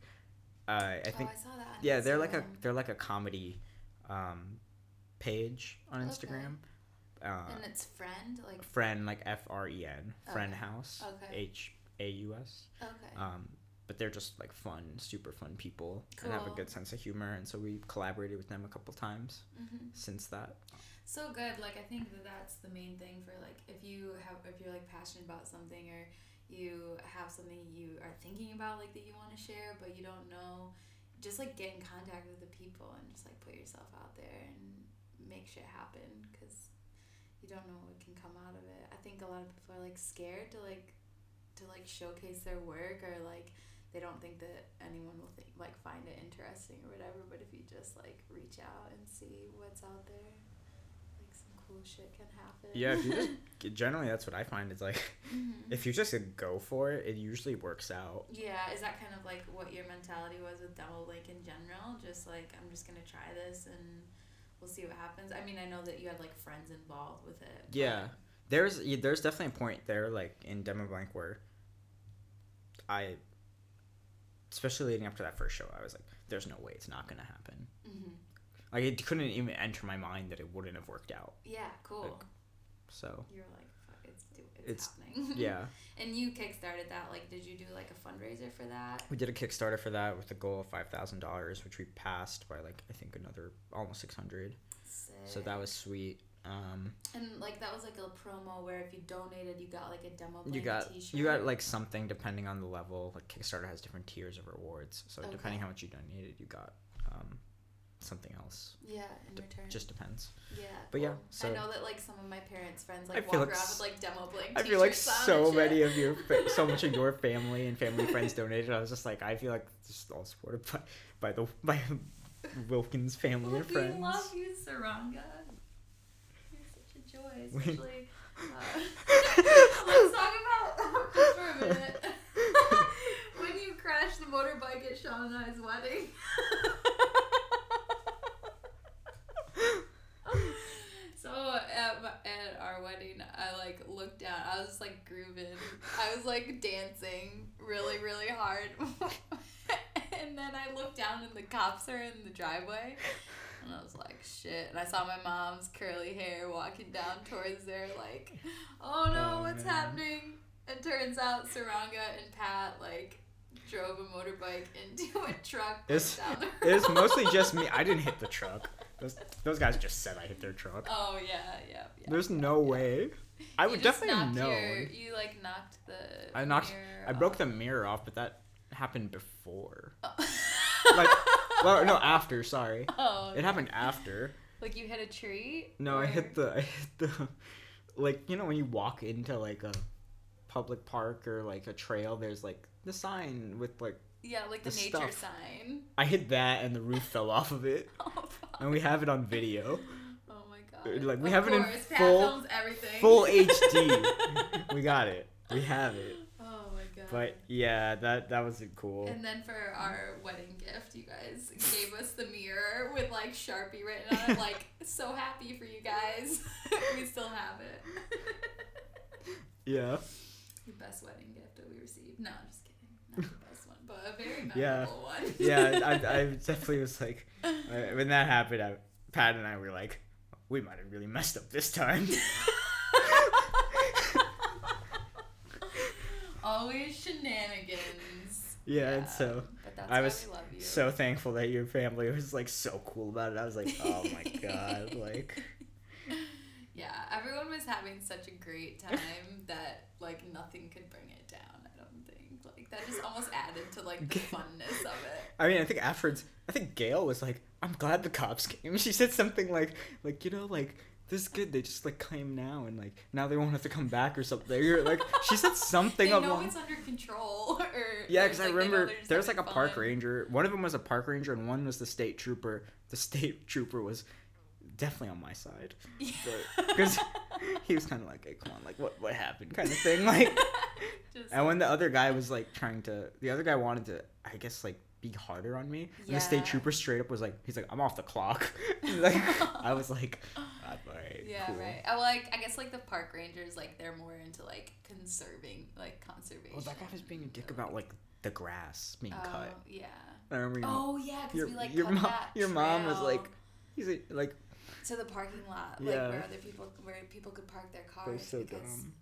uh, I think oh, I saw that. on yeah they're like a they're like a comedy um, page on Okay. Instagram. Uh, and it's friend like friend like F R E N Friend Okay. House Okay. H A U S. okay. Um, but they're just like fun, super fun people and have a good sense of humor, and so we collaborated with them a couple times hmm since that. So good. Like I think that that's the main thing for like if you have if you're like passionate about something or you have something you are thinking about like that you want to share but you don't know, just like get in contact with the people and just like put yourself out there and make shit happen because you don't know what can come out of it. I think a lot of people are like scared to like to like showcase their work or like they don't think that anyone will think like find it interesting or whatever but if you just like reach out and see what's out there like some cool shit can happen Yeah, if you just (laughs) generally that's what I find it's like Mhm. if you just go for it, it usually works out. yeah is that kind of like what your mentality was with demo blank in general just like i'm just gonna try this and we'll see what happens i mean i know that you had like friends involved with it Yeah, there's there's definitely a point there like in Demo Blank where I, especially leading up to that first show, I was like, "There's no way it's not gonna happen." Mhm. Like it couldn't even enter my mind that it wouldn't have worked out. yeah cool Like, So you're like fuck it's do it's, It's- happening (laughs) yeah, and you kickstarted that like did you do like a fundraiser for that we did a Kickstarter for that with a goal of five thousand dollars, which we passed by like I think another almost six hundred. So that was sweet. Um, And like that was like a promo where if you donated, you got like a demo. you blank got T-shirt. you got like something depending on the level. Like Kickstarter has different tiers of rewards, so Okay. depending how much you donated, you got um, something else. yeah in D- return. Just depends. yeah. but yeah, so- I know that like some of my parents' friends like walk like around s- with like demo blank. I feel like so many of your fa- (laughs) so much of your family and family friends donated. I was just like, I feel like just all supported by by the by (laughs) Wilkins family and We friends. love you, Suranga. You're such a joy, especially. (laughs) uh, (laughs) let's talk about (laughs) just for a minute when you crashed the motorbike at Sean and I's wedding. so at, my, at our wedding, I like looked down. I was like grooving. I was like dancing really, really hard. and then I looked down and the cops are in the driveway. And I was like, shit. And I saw my mom's curly hair walking down towards there, like, oh no, Oh, what's man. happening? And turns out Suranga and Pat, like, drove a motorbike into a truck It's- down the (laughs) It was mostly just me. I didn't hit the truck. Those, those guys just said I hit their truck. Oh, yeah, yeah, yeah. There's no way. I You would definitely know. Your, you, like, knocked the. I knocked- mirror I broke off. the mirror off, but that happened before. Oh. Like, (laughs) well, no, after. Sorry, (laughs) oh, it happened after. Like, you hit a tree? No, I hit the I hit the like you know when you walk into like a public park or like a trail there's like the sign with like Yeah, like the, the nature stuff. sign. I hit that and the roof fell off of it (laughs) Oh, fuck. and we have it on video. Oh my god. Like, we Of have it in course, Pat full-. Full HD. (laughs) we got it. We have it. But yeah, that that was cool. And then for our wedding gift, you guys gave us the mirror with like Sharpie written on it. Like, (laughs) so happy for you guys. (laughs) we still have it. (laughs) Yeah. the best wedding gift that we received. No, I'm just kidding. Not the best one, but a very memorable Yeah. one. Yeah, I, I definitely was like, when that happened, I, Pat and I were like, we might have really messed up this time. Always shenanigans. Yeah, and so but that's I why was we love you. so thankful that your family was like so cool about it. I was like, oh my (laughs) god, like Yeah, everyone was having such a great time (laughs) that like nothing could bring it down. I don't think like that just almost added to like the (laughs) funness of it. I mean, I think afterwards, I think Gail was like, "I'm glad the cops came." She said something like, "Like you know, like this is good. They just like claim now, and like now they won't have to come back or something." Or like she said something They know along. it's under control. (laughs) Or Yeah, because I like, know remember there was like a having park ranger. One of them was a park ranger, and one was the state trooper. The state (laughs) trooper was definitely on my side because (laughs) he was kind of like, "Hey, come on, like what what happened?" kind of thing. Like, Just- and when the other guy was like trying to, the other guy wanted to, I guess like be harder on me. And the state trooper straight up was like, he's like, "I'm off the clock." (laughs) like, (laughs) I was like, "Ah, "All right, Yeah, cool." right. I like. I guess like the park rangers, like they're more into like conserving, like conservation. Well, that guy was being a dick about like the grass being Oh cut. yeah. I remember your, Oh yeah, because we like your cut mom, that your mom was like, he's a, like, to the parking lot, like where other people where people could park their cars so dumb.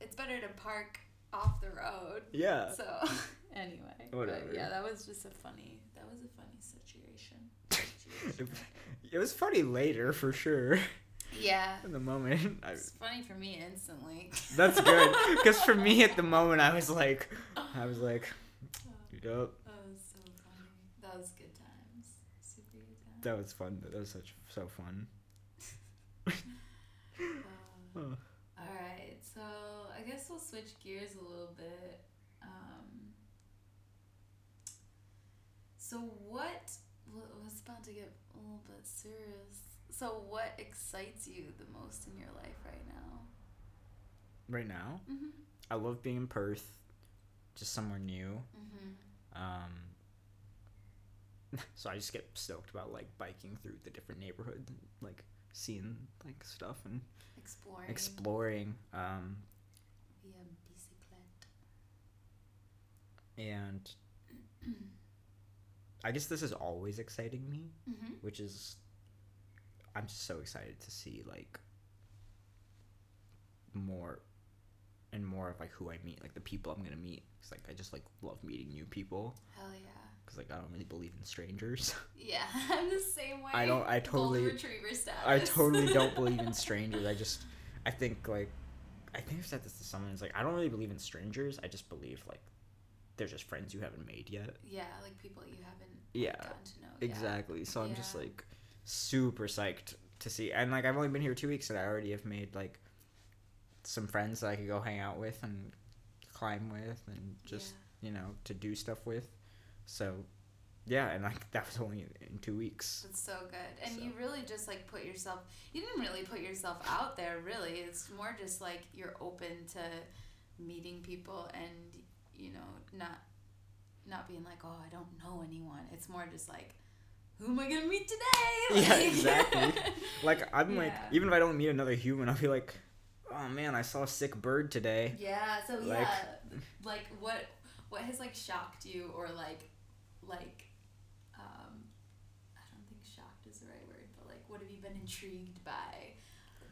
it's better to park off the road. Yeah. So (laughs) anyway, Whatever. But yeah, that was just a funny. That was a funny situation. (laughs) It, it was funny later for sure. yeah, (laughs) In the moment, I, it's funny for me instantly. that's good because for me at the moment, I was like, I was like, yup, That was so funny. That was good times. Super good times. that was fun. That was such so fun. Uh, Oh. all right, so I guess we'll switch gears a little bit. Um, so what? Well, was about to get a little bit serious. So what excites you the most in your life right now? Right now, Mm-hmm. I love being in Perth, just somewhere new. Mm-hmm. Um, (laughs) so I just get stoked about like biking through the different neighborhoods, and, like seeing like stuff and Exploring. exploring. Um, and I guess this is always exciting me, Mm-hmm. which is I'm just so excited to see like more and more of like who I meet, like the people I'm gonna meet. Cause like I just like love meeting new people. Hell yeah. Cause like I don't really believe in strangers. (laughs) Yeah, (laughs) I'm the same way. I don't- I Golden totally- retriever status. I totally (laughs) don't believe in strangers. I just I think like I think I've said this to someone. It's like I don't really believe in strangers. I just believe like they're just friends you haven't made yet. Yeah, like people you haven't Yeah, gotten to know. yeah. Exactly. So I'm just like super psyched to see. And like I've only been here two weeks and I already have made like some friends that I could go hang out with and climb with and just you know to do stuff with. So yeah, and like that was only in two weeks. That's so good. And So- you really just like put yourself you didn't really put yourself out there really. It's more just like you're open to meeting people and you know, not not being like, Oh, I don't know anyone. It's more just like who am I gonna meet today? (laughs) Yeah, Like- exactly. (laughs) Like I'm like even if I don't meet another human, I'll be like, oh man, I saw a sick bird today. Yeah, so Like- yeah, like what what has like shocked you or like like um I don't think shocked is the right word, but like what have you been intrigued by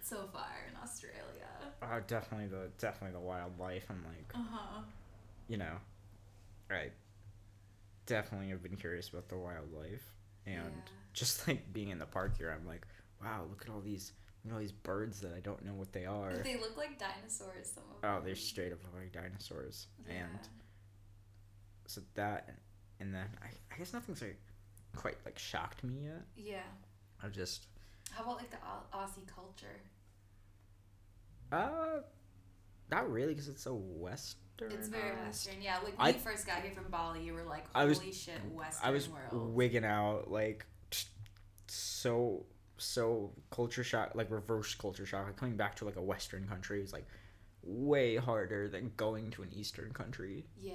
so far in Australia? Oh, definitely the definitely the wildlife. I'm like, Uh-huh. You know, I Definitely have been curious about the wildlife and Yeah. just like being in the park here. I'm like, wow, look at all these look at all these birds that I don't know what they are. They look like dinosaurs some of them. Oh, they're straight up like dinosaurs. Yeah. And so that and then I, I guess nothing's like quite like shocked me yet. Yeah. I've just How about like the Au- Aussie culture? uh not really because it's so western. It's very uh, western. Yeah, like when I- you first got here from Bali, you were like, I "Holy was- shit, western I was world." wigging out like so so culture shock like reverse culture shock like coming back to like a western country is like way harder than going to an eastern country yeah,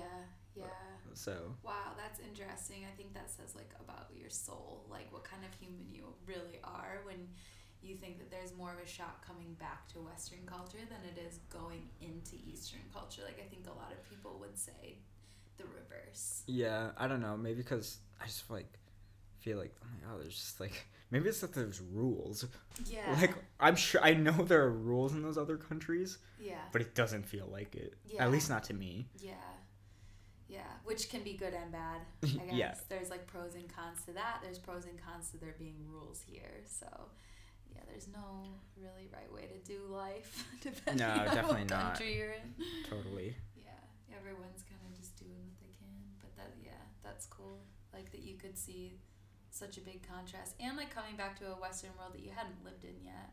yeah. so Wow, that's interesting. I think that says like about your soul, like what kind of human you really are when you think that there's more of a shock coming back to Western culture than it is going into Eastern culture. Like I think a lot of people would say the reverse. yeah i don't know maybe because i just like feel like oh my god, there's just like (laughs) maybe it's that there's rules. Yeah. Like I'm sure I know there are rules in those other countries, yeah. but it doesn't feel like it. Yeah. At least not to me. Yeah. Yeah, which can be good and bad. I (laughs) guess Yeah. there's like pros and cons to that. There's pros and cons to there being rules here. So, there's no really right way to do life (laughs) depending No, on what not. country you're in. Totally. Yeah, everyone's kind of just doing what they can. But that, yeah, that's cool. Like that you could see such a big contrast, and like coming back to a Western world that you hadn't lived in yet.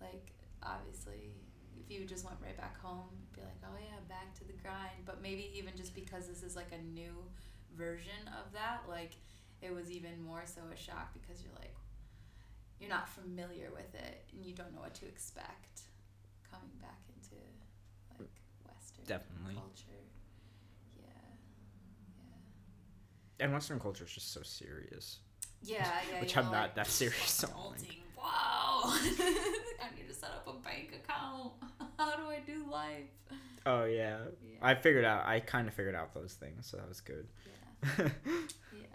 Like obviously, if you just went right back home, be like, oh yeah, back to the grind. But maybe even just because this is like a new version of that, like it was even more so a shock because you're like, you're not familiar with it and you don't know what to expect coming back into like Western Definitely. culture. Yeah. Yeah. And Western culture is just so serious. Yeah. (laughs) Yeah. Which I'm like, not that serious on. Wow. (laughs) I need to set up a bank account. (laughs) How do I do life? Oh yeah. Yeah. I figured out. I kind of figured out those things, so that was good. yeah. Yeah.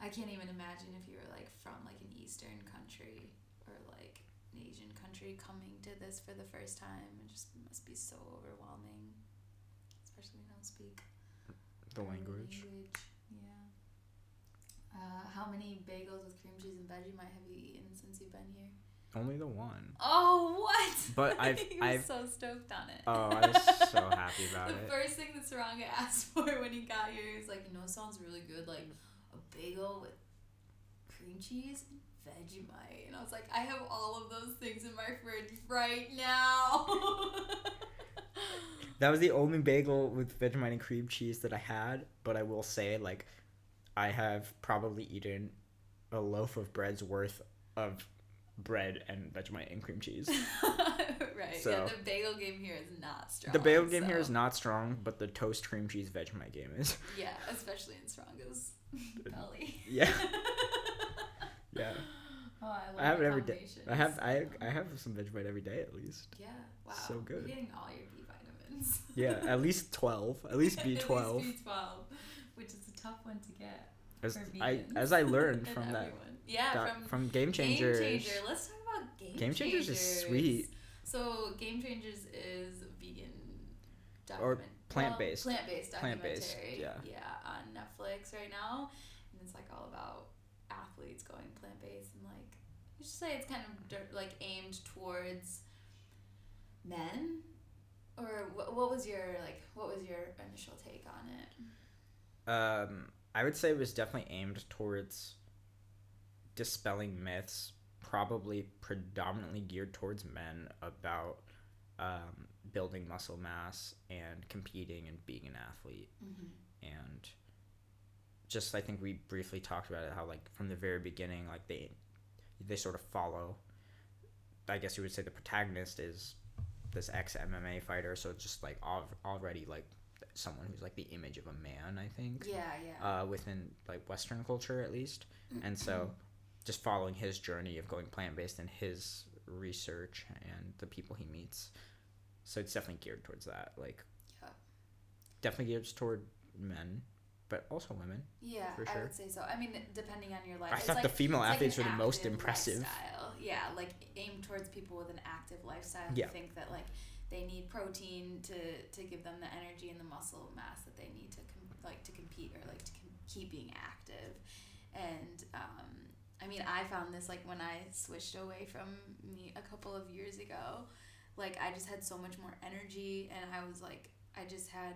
I can't even imagine if you were like from like an Eastern country or like an Asian country coming to this for the first time. It just must be so overwhelming, especially when you don't speak the our language. Yeah. Uh, how many bagels with cream cheese and Vegemite have you eaten since you've been here? Only the one. Oh, what? But I've- (laughs) he was I've- so stoked on it. Oh, I was so happy (laughs) about it. the first thing that Suranga (laughs) asked for when he got here, he was like, "You know, sounds really good, like a bagel with cream cheese and Vegemite." And I was like, "I have all of those things in my fridge right now." (laughs) That was the only bagel with Vegemite and cream cheese that I had, but I will say, like, I have probably eaten a loaf of bread's worth of bread and Vegemite and cream cheese. (laughs) right. So- yeah, the bagel game here is not strong. the bagel game here so- is not strong, but the toast cream cheese Vegemite game is. (laughs) Yeah, especially in Suranga's belly. (laughs) Yeah. (laughs) Yeah. Oh, I love I have it every day. I have I I have some Vegemite every day at least. Yeah. Wow. So good. You're getting all your B vitamins. Yeah, at least twelve. At least B twelve. At least B12, which is a tough one to get. As for I vegans as I learned from that, everyone. Yeah, that from, from Game Changers. Game Changer. Let's talk about Game, Game Changers is Changers. sweet. So Game Changers is vegan Or plant-based. Well, plant-based Plant-based, documentary. yeah. Yeah, on Netflix right now, and it's like all about athletes going plant-based and like you should say it's kind of like aimed towards men. Or what, what was your like? What was your initial take on it? Um, I would say it was definitely aimed towards dispelling myths, probably predominantly geared towards men about um, building muscle mass and competing and being an athlete. Mm-hmm. And just I think we briefly talked about it how like from the very beginning like they they sort of follow. I guess you would say the protagonist is this ex MMA fighter, so it's just like al- already like someone who's like the image of a man. I think Yeah, yeah. uh, within like Western culture at least, and so just following his journey of going plant based and his research and the people he meets. So it's definitely geared towards that. Like, Yeah. definitely geared toward men, but also women. Yeah, For I would say so. I mean, depending on your life. I it's thought like, the female like athletes an were the most impressive. Lifestyle. Yeah, like aimed towards people with an active lifestyle who Yeah. think that like they need protein to to give them the energy and the muscle mass that they need to com- like to compete or like to com- keep being active. And um, I mean, I found this like when I switched away from me a couple of years ago. Like I just had so much more energy, and I was like, I just had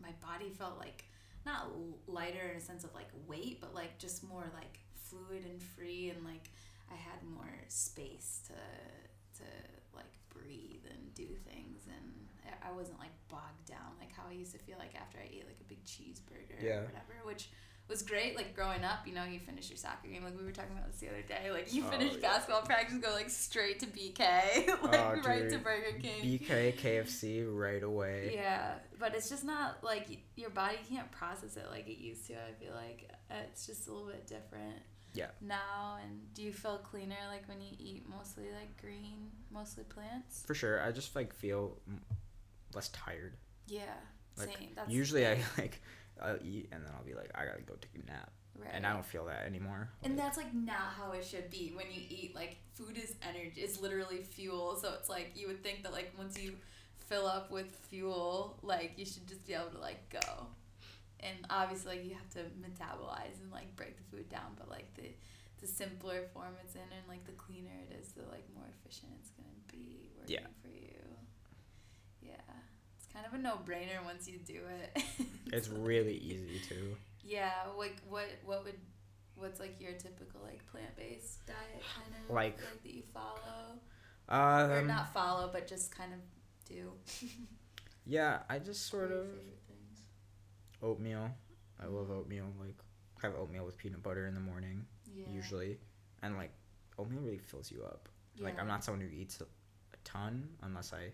my body felt like not lighter in a sense of like weight, but like just more like fluid and free, and like I had more space to to like breathe and do things, and I- wasn't like bogged down like how I used to feel like after I ate like a big cheeseburger Yeah. or whatever, which was great. Like growing up, you know, you finish your soccer game, like we were talking about this the other day. Like you Oh, finish yeah. basketball practice, go like straight to BK, (laughs) like Oh, right to. Burger King. BK, KFC, right away. Yeah, but it's just not like your body can't process it like it used to. I feel like Uh, it's just a little bit different. Yeah. Now, and do you feel cleaner like when you eat mostly like green, mostly plants? For sure. I just like feel less tired. Yeah, Like, same. That's Usually I (laughs) like I'll eat and then I'll be like I gotta go take a nap. Right. and I don't feel that anymore. And Like, that's like not how it should be when you eat. Like food is energy, is literally fuel. So it's like you would think that like once you fill up with fuel, like you should just be able to like go. And obviously, like you have to metabolize and like break the food down. But like the the simpler form it's in, and like the cleaner it is, the like more efficient it's gonna be working Yeah. for you. Yeah, it's kind of a no brainer once you do it. (laughs) it's really easy too. Yeah, like what what would what's like your typical like plant based diet kind of Like- like that you follow Um, or not follow but just kind of do. (laughs) Yeah, I just sort of favorite things? oatmeal. I love oatmeal. Like I have oatmeal with peanut butter in the morning Yeah. usually, and like oatmeal really fills you up. Like I'm not someone who eats a ton unless I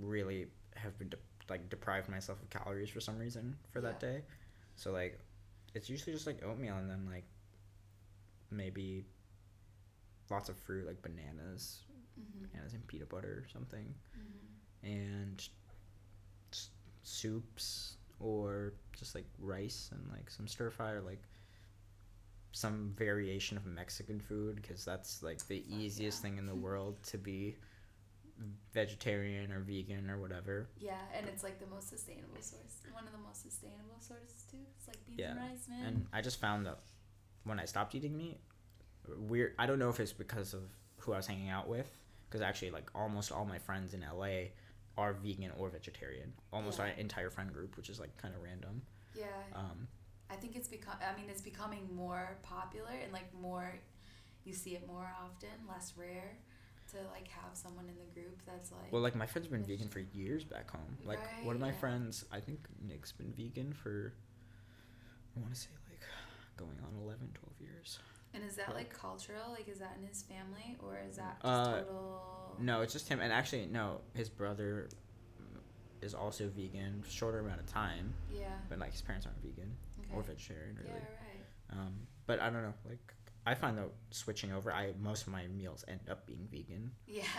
really have been de- like deprived myself of calories for some reason for that day. So like it's usually just like oatmeal and then like maybe lots of fruit like bananas, Mhm. bananas and peanut butter or something, Mhm. and s- soups or just like rice and like some stir fry or like some variation of Mexican food because that's like the easiest yeah. thing in the (laughs) world to be vegetarian or vegan or whatever. Yeah, and it's like the most sustainable source. One of the most sustainable sources too. It's like beans Yeah, and rice, man. And I just found that when I stopped eating meat, weird. I don't know if it's because of who I was hanging out with, because actually, like almost all my friends in LA are vegan or vegetarian. Almost Yeah. our entire friend group, which is like kind of random. yeah. Um, I think it's become. I mean, it's becoming more popular and like more. You see it more often, less rare, to like have someone in the group that's like. well, like my friend's been vegan for years back home. Like one of my yeah. friends, I think Nick's been vegan for. I want to say like going on 11, 12 years. and is that like cultural? Like, is that in his family or is that just Uh, total? No, it's just him. And actually, no, his brother is also vegan, shorter amount of time, Yeah. but like his parents aren't vegan Okay. or vegetarian really. Yeah. Right. Um, but I don't know. Like I find though switching over, I most of my meals end up being vegan. Yeah. (laughs)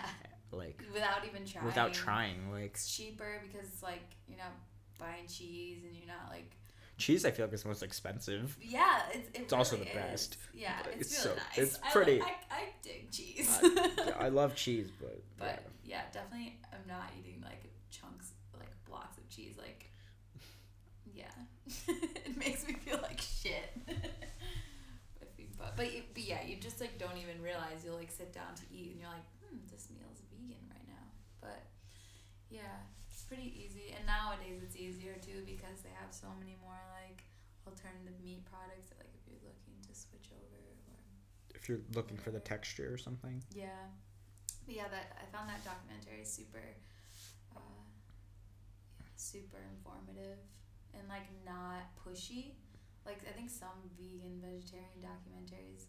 Like Without even trying. without trying. Like It's cheaper because it's like you're not buying cheese and you're not like. cheese, I feel like is the most expensive. Yeah, it's it It's also really the best. Yeah, it's, it's really so- nice. it's I pretty- Like, I, I dig cheese. I, I (laughs) love cheese, but, But yeah, definitely I'm not eating like chunks like blocks of cheese like yeah. (laughs) it makes me feel like shit. But but, you, but yeah, you just like don't even realize you'll like sit down to eat and you're like, hmm, this meal's vegan right now. But yeah, it's pretty easy. And nowadays it's easier too because they have so many more like alternative meat products that like if you're looking to switch over or if you're looking for the texture or something. yeah. But yeah, that I found that documentary super uh, super informative and like not pushy. Like I think some vegan vegetarian documentaries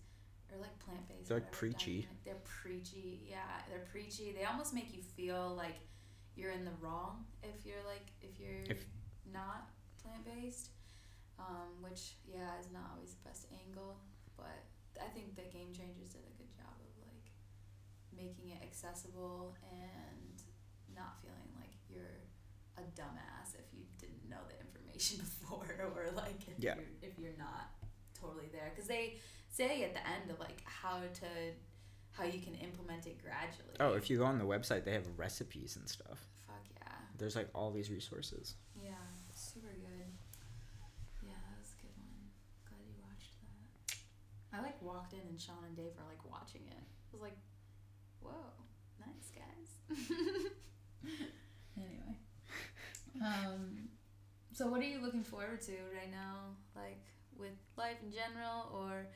or like plant based. They're, like, preachy. They're preachy. Yeah, they're preachy. They almost make you feel like you're in the wrong if you're like if you're If- not plant based. Um, which yeah is not always the best angle, but I think the Game Changers did a good job of like making it accessible and not feeling like you're a dumbass if you didn't know the information (laughs) before or like if Yeah. you're if you're not totally there because they say at the end of like how to how you can implement it gradually. Oh, if you go on the website, they have recipes and stuff. fuck yeah. There's like all these resources. Yeah, super good. Yeah, that was a good one. Glad you watched that. I like walked in and Sean and Dave were like watching it. I was like, whoa, nice guys. (laughs) Um so what are you looking forward to right now? Like with life in general or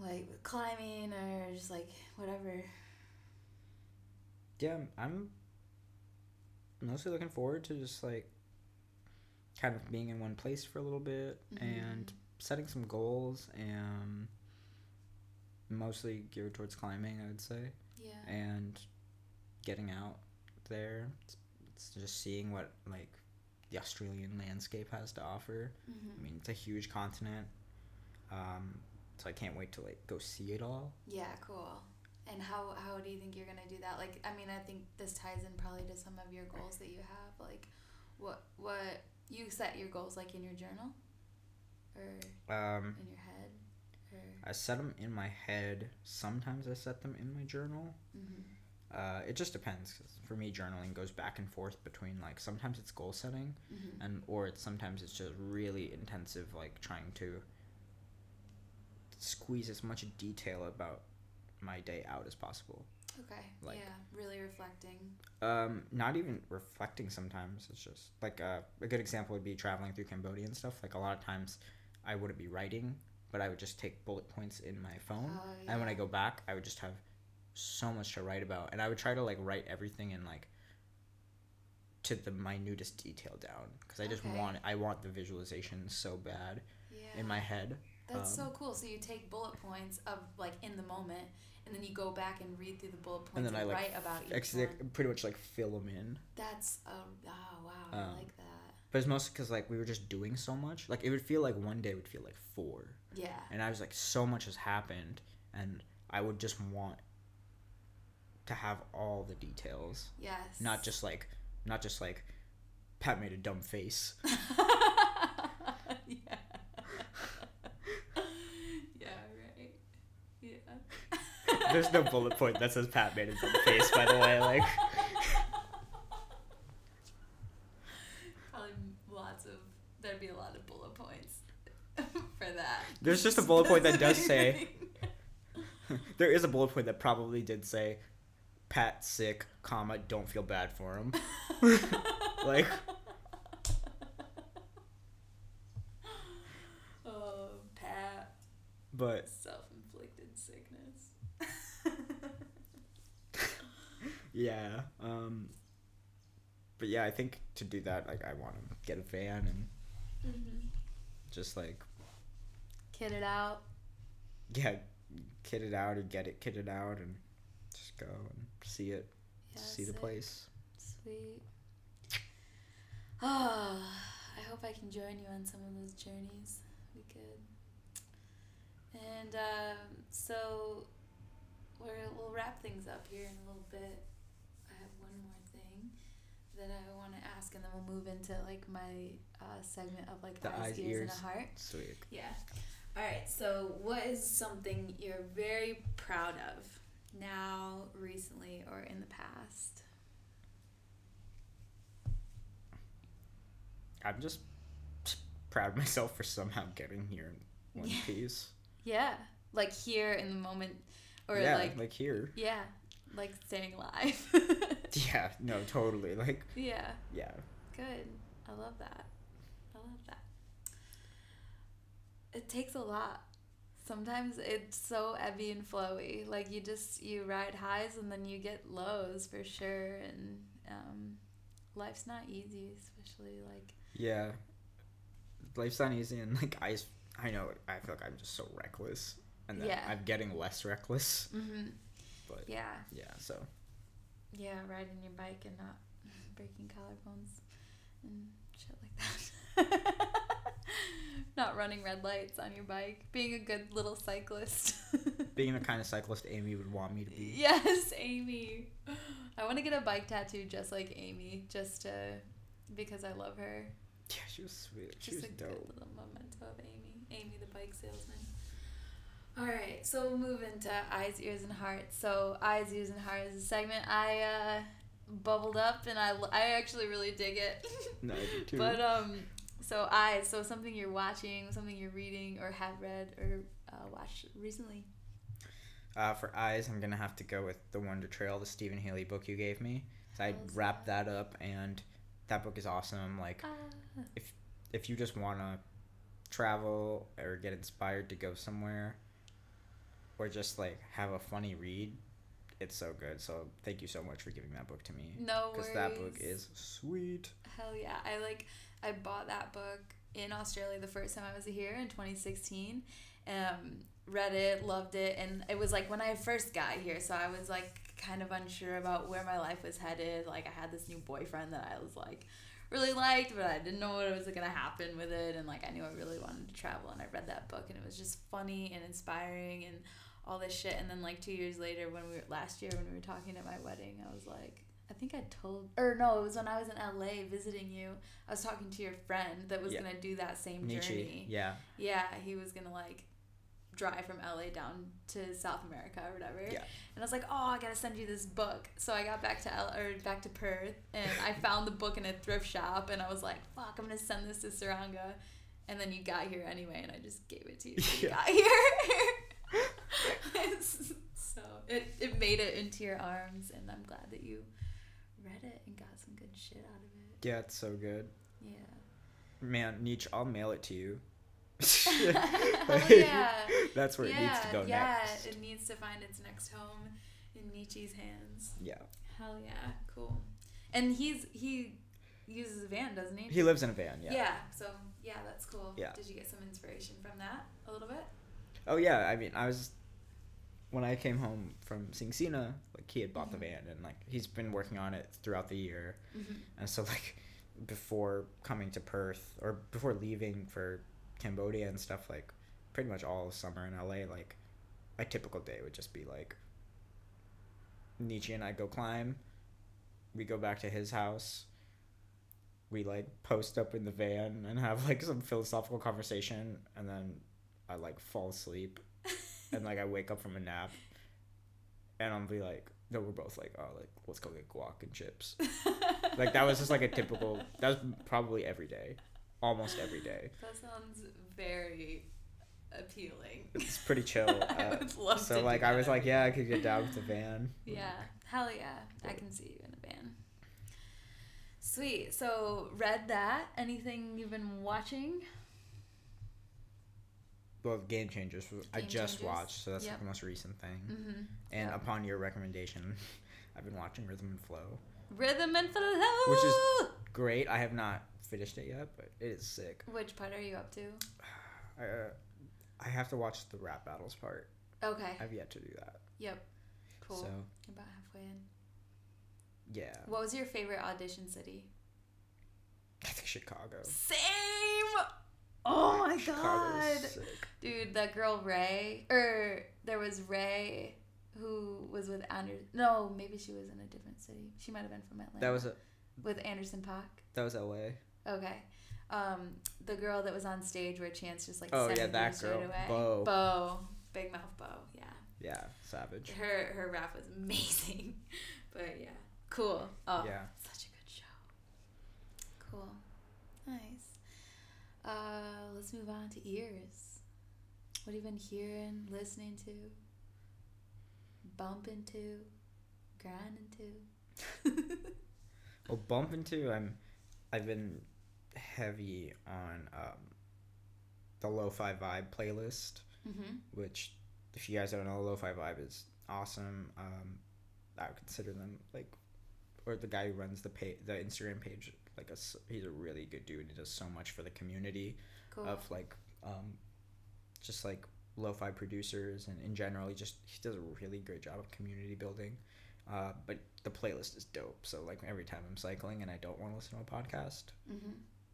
like with climbing or just like whatever. Yeah, I'm mostly looking forward to just like kind of being in one place for a little bit and setting some goals and mostly geared towards climbing, I would say, yeah. and getting out there. It's, just seeing what like the Australian landscape has to offer. Mhm. I mean, it's a huge continent. Um, so I can't wait to like go see it all. Yeah, cool. And how how do you think you're gonna do that? Like, I mean, I think this ties in probably to some of your goals that you have. Like, what what you set your goals like in your journal? or Um, in your head? Or I set them in my head. Sometimes I set them in my journal. mm-hmm. Uh, it just depends. 'cause for me, journaling goes back and forth between like sometimes it's goal setting, Mm-hmm. and or it's sometimes it's just really intensive, like trying to squeeze as much detail about my day out as possible. Okay. like- yeah, really reflecting. Um, not even reflecting sometimes. It's just like uh, a good example would be traveling through Cambodia and stuff. Like a lot of times, I wouldn't be writing, but I would just take bullet points in my phone, Oh, and when I go back, I would just have so much to write about, and I would try to like write everything in like to the minutest detail down because I just Okay. want I want the visualization so bad Yeah. in my head. That's um, so cool. So you take bullet points of like in the moment, and then you go back and read through the bullet points And and, I, like, write about each Ex- one. pretty much like fill them in. That's oh, oh wow, I Um, like that. But it's mostly because like we were just doing so much. Like it would feel like one day would feel like four. Yeah. and I was like, so much has happened, and I would just want to have all the details, Yes. not just like, not just like, Pat made a dumb face. (laughs) yeah. yeah. Right. Yeah. There's no bullet point that says Pat made a dumb face, by the way. Like, Probably lots of. There'd be a lot of bullet points (laughs) for that. There's just a bullet point that does (laughs) say- there is a bullet point that probably did say, Pat sick, comma, don't feel bad for him. (laughs) Like- (laughs) oh, Pat, But self-inflicted sickness. (laughs) yeah, um, but yeah, I think to do that, like, I want to get a van and mm-hmm. just like Kid it out. yeah, kit it out and get it kitted out and just go and see it, Yeah, see the place. Sweet. Ah, (sighs) I hope I can join you on some of those journeys. We could. And um, so we're, we'll wrap things up here in a little bit. I have one more thing that I want to ask, and then we'll move into like my uh, segment of like The eyes, eyes, ears, ears. and a heart. Sweet. Yeah. All right. So, what is something you're very proud of now, recently, or in the past? I'm just proud of myself for somehow getting here in one Yeah. (laughs) piece. Yeah, like here in the moment, or yeah, like, like here. yeah, like staying alive. (laughs) Yeah, no, totally. Like, yeah, yeah. good. I love that. I love that. It takes a lot. Sometimes it's so ebby and flowy. Like you just you ride highs and then you get lows for sure. And um, life's not easy, especially like Yeah. Life's not easy, and like I, I know I feel like I'm just so reckless, and then Yeah. I'm getting less reckless. mm-hmm. But yeah, yeah, so yeah, riding your bike and not (laughs) breaking collarbones and shit like that. Not running red lights on your bike. Being a good little cyclist. (laughs) being the kind of cyclist Amy would want me to be. yes, Amy. I want to get a bike tattoo just like Amy, just to because I love her. Yeah, she was sweet. She Just was a good little memento of Amy. Amy, the bike salesman. All right, so we'll move into eyes, ears, and heart. So eyes, ears, and heart is a segment I uh, bubbled up, and I, I actually really dig it. No, I do (laughs) too. But um, so eyes, so something you're watching, something you're reading, or have read or uh, watched recently. Uh, for eyes, I'm gonna have to go with the Wonder Trail, the Stephen Hely book you gave me. So I wrapped that up, and that book is awesome. Like, Ah, if you just wanna travel or get inspired to go somewhere, or just like have a funny read, it's so good. So thank you so much for giving that book to me. no worries. Because that book is sweet. Hell yeah. I like I bought that book in Australia the first time I was here in 2016. Um read it, loved it, and it was like when I first got here, so I was like kind of unsure about where my life was headed. Like I had this new boyfriend that I was like really liked, but I didn't know what was gonna happen with it, and like I knew I really wanted to travel, and I read that book, and it was just funny and inspiring and all this shit. And then like two years later, when we were last year when we were talking at my wedding, I was like, I think I told, or no, it was when I was in LA visiting you. I was talking to your friend that was Yeah. gonna do that same Nietzsche. journey. Yeah. Yeah, he was gonna like drive from LA down to South America or whatever. Yeah. And I was like, oh, I gotta send you this book. So I got back to L or back to Perth, and I found the book in a thrift shop, and I was like, fuck, I'm gonna send this to Suranga. And then you got here anyway, and I just gave it to you. when You (laughs) Yeah. got here. (laughs) so it, it made it into your arms, and I'm glad that you read it and got some good shit out of it. Yeah, it's so good. Yeah. Man, Nietzsche, I'll mail it to you. (laughs) (laughs) Oh, Hell yeah. That's where it needs to go yeah, next. Yeah, it needs to find its next home in Nietzsche's hands. Yeah. Hell yeah, cool. And he's he uses a van, doesn't he? He lives in a van, yeah. yeah. So yeah, that's cool. Yeah. Did you get some inspiration from that a little bit? Oh yeah, I mean, I was when I came home from seeing Cena, like he had bought Mhm. the van and like he's been working on it throughout the year. Mm-hmm. And so like before coming to Perth or before leaving for Cambodia and stuff like pretty much all summer in LA like a typical day would just be like Nietzsche and I go climb. We go back to his house. We like post up in the van and have like some philosophical conversation and then I like fall asleep (laughs) and like I wake up from a nap and I'll be like no we're both like oh like let's go get guac and chips (laughs) like that was just like a typical that was probably every day almost every day That sounds very appealing. it's pretty chill (laughs) I uh, would love so like i was like yeah i could get down with the van Yeah, hell yeah. I can see you in a van. Sweet. So, read that. Anything you've been watching? Well game changers was- i just Changers. watched so that's Yep. like the most recent thing Mm-hmm. and Yeah. upon your recommendation (laughs) i've been watching rhythm and flow Rhythm and Flow. Which is- great i have not finished it yet but it is sick Which part are you up to? (sighs) I, uh, I have to watch the rap battles part Okay. i've yet to do that Yep. Cool. so about halfway in. yeah What was your favorite audition city? i think chicago Same. Oh my Chicago's god, dude! That girl Ray, or there was Ray, who was with Anderson. No, maybe she was in a different city. She might have been from Atlanta. that was a with Anderson Paak. that was la Okay. Um, the girl that was on stage where Chance just like Oh, yeah, that girl. away. Bo. Bo. Big mouth Bo. Yeah. yeah savage Her her rap was amazing. (laughs) but yeah. Cool. Oh, yeah such a good show. Cool. Nice. Uh, let's move on to ears. What have you been hearing, listening to, bumping to, grinding to? Well, bump into I'm, I've been heavy on um, the lo-fi vibe playlist, mm-hmm. which if you guys don't know, lo-fi vibe is awesome. Um, I would consider them like, or the guy who runs the page, the Instagram page, like a he's a really good dude. He does so much for the community Cool. of like, um, just like lo-fi producers and in general, he just he does a really great job of community building. Uh, but the playlist is dope. So like every time I'm cycling and I don't want to listen to a podcast, mm-hmm.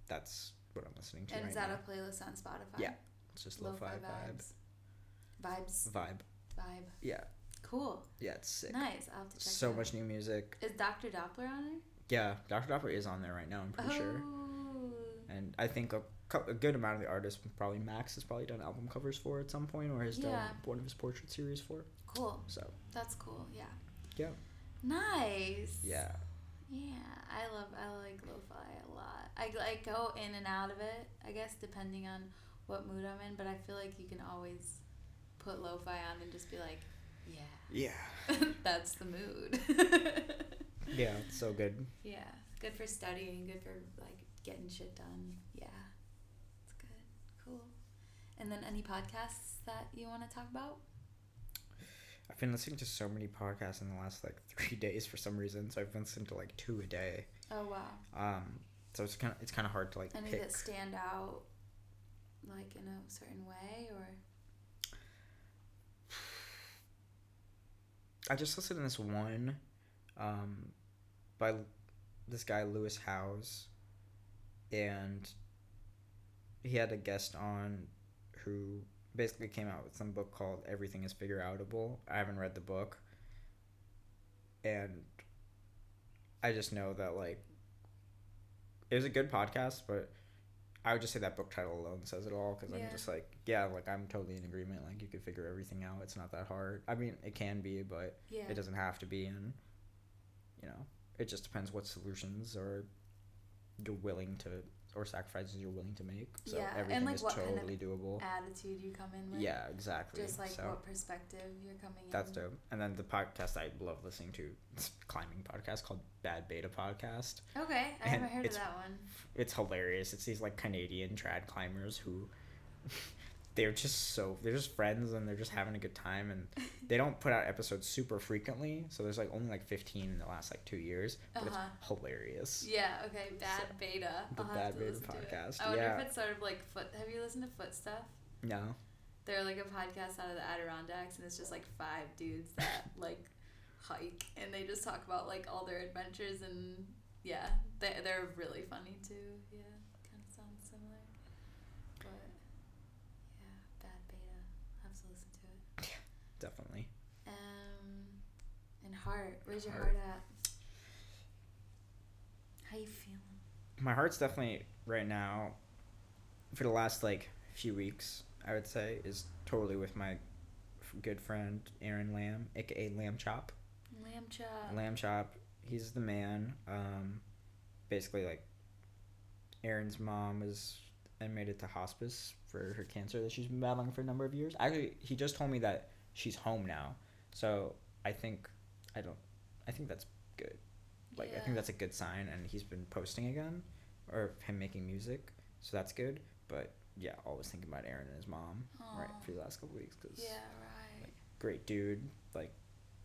that's what I'm listening to And right is that now. a playlist on Spotify? Yeah. It's just lo-fi, Lo-fi vibe. vibes. Vibes. Vibe. Vibe. Yeah. Cool. Yeah, it's sick. Nice. I'll have to check So much new music. Is Dr. Doppler on it? Yeah, Dr. Doppler is on there right now, I'm pretty sure. Oh. And I think a, a good amount of the artists, probably Max, has probably done album covers for at some point or has done one of his portrait series for. Cool. So, That's cool. Yeah. Yeah. Nice. yeah. Yeah, I love I like lo-fi a lot. I like go in and out of it. I guess depending on what mood I'm in, but I feel like you can always put lo-fi on and just be like, yeah, Yeah. (laughs) that's the mood. (laughs) Yeah, so good. yeah, good for studying, good for like getting shit done. Yeah, it's good, cool. And then any podcasts that you want to talk about? I've been listening to so many podcasts in the last like three (laughs) days for some reason. So I've been listening to like two a day. Oh wow. Um, so it's kind of it's kind of hard to like Any pick. that stand out, like in a certain way, or I just listened to this one, um, by this guy Lewis Howes, and he had a guest on who basically came out with some book called Everything Is Figureoutable. I haven't read the book, and I just know that like it was a good podcast, but I would just say that book title alone says it all because Yeah. I'm just like, yeah, like I'm totally in agreement. Like you could figure everything out. It's not that hard. I mean, it can be, but Yeah. it doesn't have to be. And you know, it just depends what solutions or you're willing to or sacrifices you're willing to make. So Yeah, and, everything like, is what kind of totally doable. Attitude you come in with. Yeah, exactly. Just like so what perspective you're coming in. that's dope. And then the podcast I love listening to, it's a climbing podcast called Bad Beta Podcast. Okay, I And haven't heard of that one. it's hilarious. It's these like Canadian trad climbers who (laughs) they're just so they're just friends and they're just having a good time and (laughs) they don't put out episodes super frequently. So there's like only like 15 in the last like 2 years, but Uh-huh. it's hilarious. Yeah. Okay. Bad So, beta. the I'll Bad Beta listen to it. podcast, I wonder yeah. if it's sort of like foot. Have you listened to Foot Stuff? No. They're like a podcast out of the Adirondacks, and it's just like five dudes that (laughs) like hike, and they just talk about like all their adventures, and yeah, they they're really funny too. Yeah, kind of sounds similar, but yeah, Bad Beta. I have to listen to it. Definitely. Um, and heart. Where's your Heart. at? How you feeling? My heart's definitely right now for the last like few weeks, I would say, is totally with my good friend Aaron Lamb, aka Lamb Chop. Lamb chop. Lamb Chop, he's the man. Um, basically, like, Aaron's mom is admitted to hospice for her cancer that she's been battling for a number of years. Actually, he just told me that she's home now, so I think I don't. I think that's good. Like, I think that's a good sign, and he's been posting again, or him making music, so that's good. But yeah, always thinking about Aaron and his mom right for the last couple weeks because Yeah, right. great dude, like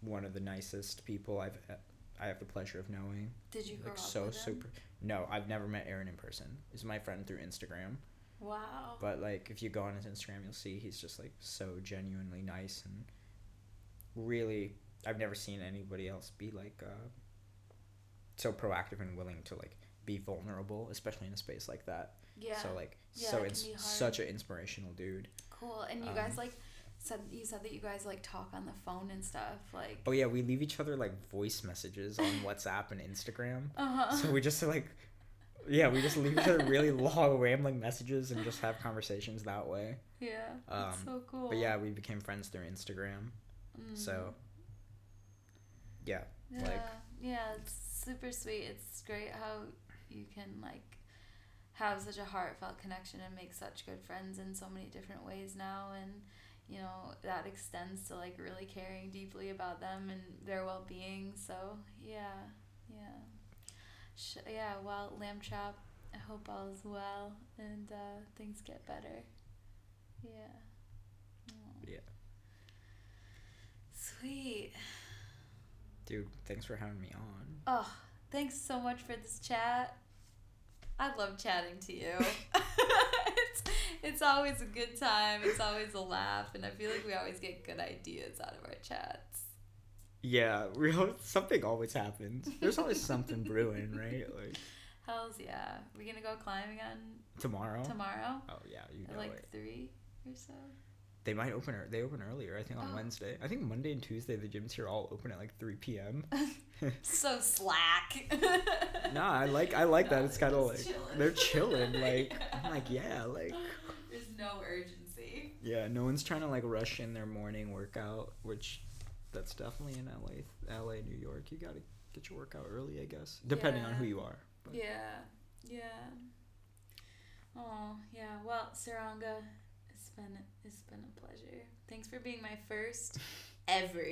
one of the nicest people I've I have the pleasure of knowing. Did you grow Like up so super. No, I've never met Aaron in person. He's my friend through Instagram. Wow. But like if you go on his Instagram, you'll see he's just like so genuinely nice and really I've never seen anybody else be like uh so proactive and willing to like be vulnerable, especially in a space like that. yeah. So like Yeah, so it's such an inspirational dude. cool. And you guys um, like said you said that you guys like talk on the phone and stuff. Like. Oh yeah, we leave each other like voice messages on (laughs) WhatsApp and Instagram. Uh huh. So we just like, yeah, we just leave each other really (laughs) long, rambling messages and just have conversations that way. yeah. That's um, so cool. But yeah, we became friends through Instagram. Mm. So, yeah, Yeah. like- yeah, it's super sweet. It's great how you can like have such a heartfelt connection and make such good friends in so many different ways now and you know that extends to like really caring deeply about them and their well-being so yeah yeah Sh- yeah well lamb chop i hope all is well and uh, things get better yeah Aw. Yeah. sweet dude, thanks for having me on. Oh, thanks so much for this chat. I love chatting to you. (laughs) (laughs) it's, it's always a good time. It's always a laugh, and I feel like we always get good ideas out of our chats. Yeah, (laughs) real something always happens. There's always something (laughs) brewing, right? Like Hells yeah. we gonna go climbing on tomorrow. tomorrow Oh yeah, you at know like it. three or so? They might open. They open earlier. I think on Oh. Wednesday. I think Monday and Tuesday the gyms here all open at like 3 p.m. (laughs) So slack. no, I like I like that. It's kind of like chilling. they're chilling. Like I'm like yeah, like There's no urgency. yeah. No one's trying to like rush in their morning workout, which that's definitely in LA, LA, New York. You gotta get your workout early, I guess, depending on who you are. But Yeah, yeah. Oh, yeah. Well, Suranga, it's been it's been a pleasure. Thanks for being my first ever.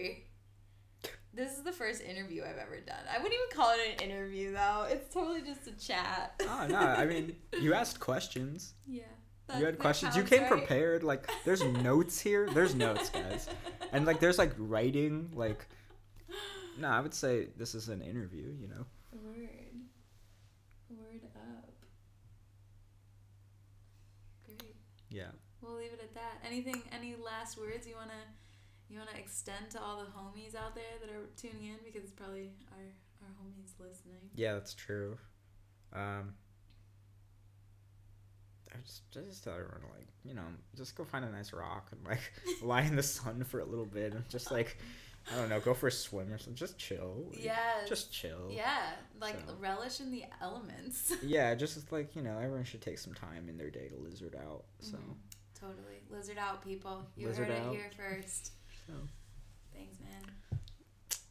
This is the first interview I've ever done. I wouldn't even call it an interview though. It's totally just a chat. oh no, I mean you (laughs) asked questions. yeah. You had questions. You came right? prepared. Like there's notes here. There's notes, guys. (laughs) And like there's like writing. Like no, I would say this is an interview. You know. Word. Word up. Great. Yeah. We'll leave it at that. Anything? Any last words you wanna you wanna extend to all the homies out there that are tuning in because it's probably our our homies listening. Yeah, that's true. Um, I just just tell everyone like you know just go find a nice rock and like (laughs) lie in the sun for a little bit and just like I don't know, go for a swim or something. Just chill. yeah Just chill. Yeah, like So. relish in the elements. (laughs) Yeah, just like, you know, everyone should take some time in their day to lizard out. So, Mhm. Totally. Lizard out, people. You Lizard heard out. it here first. so Thanks, man.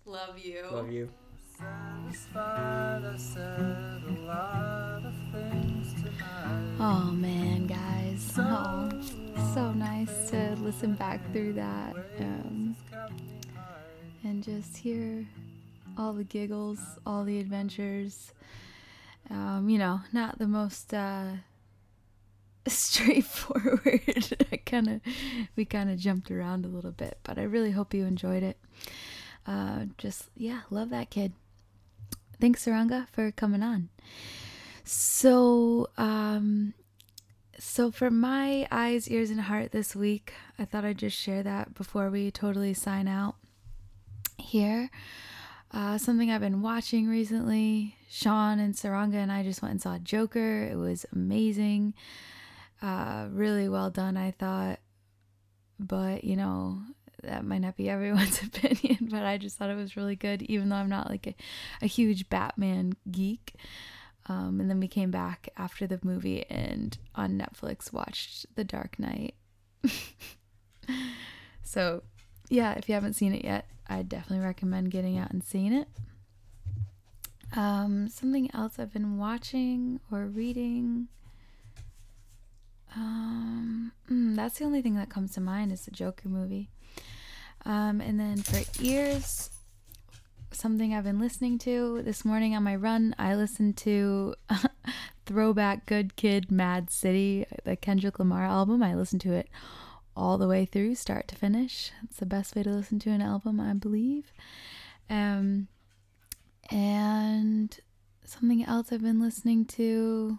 Love you. love you. Satisfied, I said a lot of things. Oh man, guys. Oh, so nice to listen back through that um, and just hear all the giggles, all the adventures. Um, you know, not the most uh, (laughs) straightforward. (laughs) I kind of, we kind of jumped around a little bit, but I really hope you enjoyed it. Uh, just yeah, love that kid. Thanks, Suranga, for coming on. So, um, so for my eyes, ears, and heart this week, I thought I'd just share that before we totally sign out here. Uh, something I've been watching recently. Sean and Suranga and I just went and saw Joker. It was amazing. Uh, really well done, I thought. But, you know, that might not be (laughs) everyone's (laughs) opinion, but I just thought it was really good, even though I'm not like a, a huge Batman geek. Um, and then we came back after the movie and on Netflix watched The Dark Knight. (laughs) so, yeah, if you haven't seen it yet, I definitely recommend getting out and seeing it. Um, something else I've been watching or reading. Um, mm, that's the only thing that comes to mind is the Joker movie. Um, and then for ears, something I've been listening to this morning on my run, I listened to (laughs) Throwback Good Kid Mad City, the Kendrick Lamar album. I listened to it all the way through, start to finish. It's the best way to listen to an album, I believe. Um, and something else I've been listening to,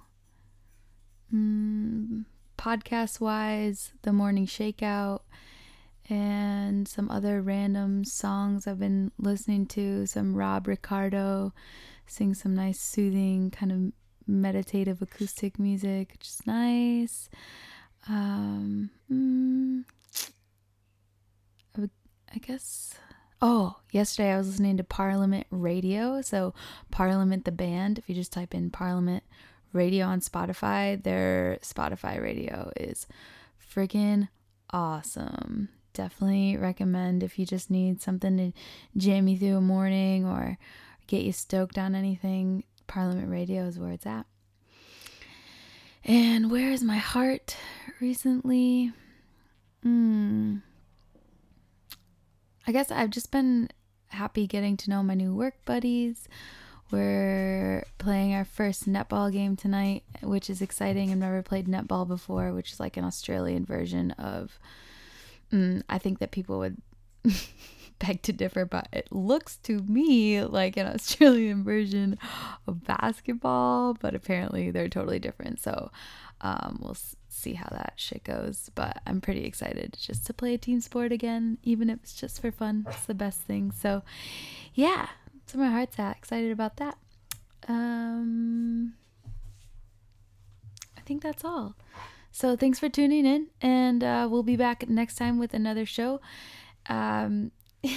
mm, podcast wise, The Morning Shakeout and some other random songs I've been listening to. Some Rob Ricardo sing some nice, soothing, kind of meditative acoustic music, which is nice. Um, mm, I, I guess. Oh, yesterday I was listening to Parliament Radio. So, Parliament the band, if you just type in Parliament Radio on Spotify, their Spotify radio is freaking awesome definitely recommend if you just need something to jam you through a morning or get you stoked on anything. Parliament Radio is where it's at. And where is my heart recently? Hmm. I guess I've just been happy getting to know my new work buddies. We're playing our first netball game tonight, which is exciting. I've never played netball before, which is like an Australian version of Mm, I think that people would (laughs) beg to differ, but it looks to me like an Australian (laughs) version of basketball, but apparently they're totally different. So um, we'll see how that shit goes. But I'm pretty excited just to play a team sport again, even if it's just for fun. It's the best thing. So yeah, that's where my heart's at. Excited about that. Um, I think that's all. So thanks for tuning in, and uh, we'll be back next time with another show. Um,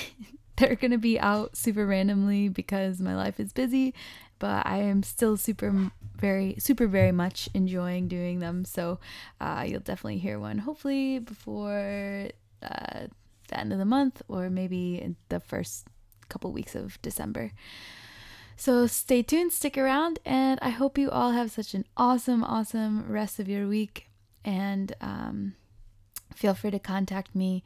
(laughs) they're gonna be out super randomly because my life is busy, but I am still super very super very much enjoying doing them. So uh, you'll definitely hear one hopefully before uh, the end of the month or maybe the first couple weeks of December. So stay tuned, stick around, and I hope you all have such an awesome, awesome rest of your week and um, feel free to contact me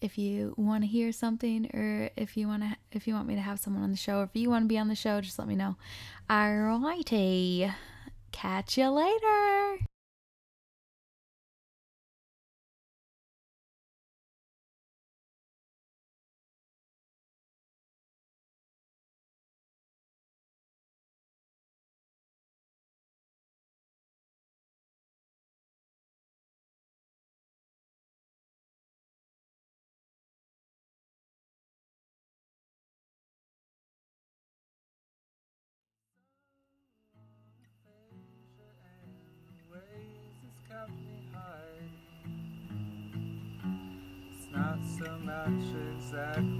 if you want to hear something or if you want to if you want me to have someone on the show. Or if you want to be on the show just let me know. Alrighty. Catch you later exactly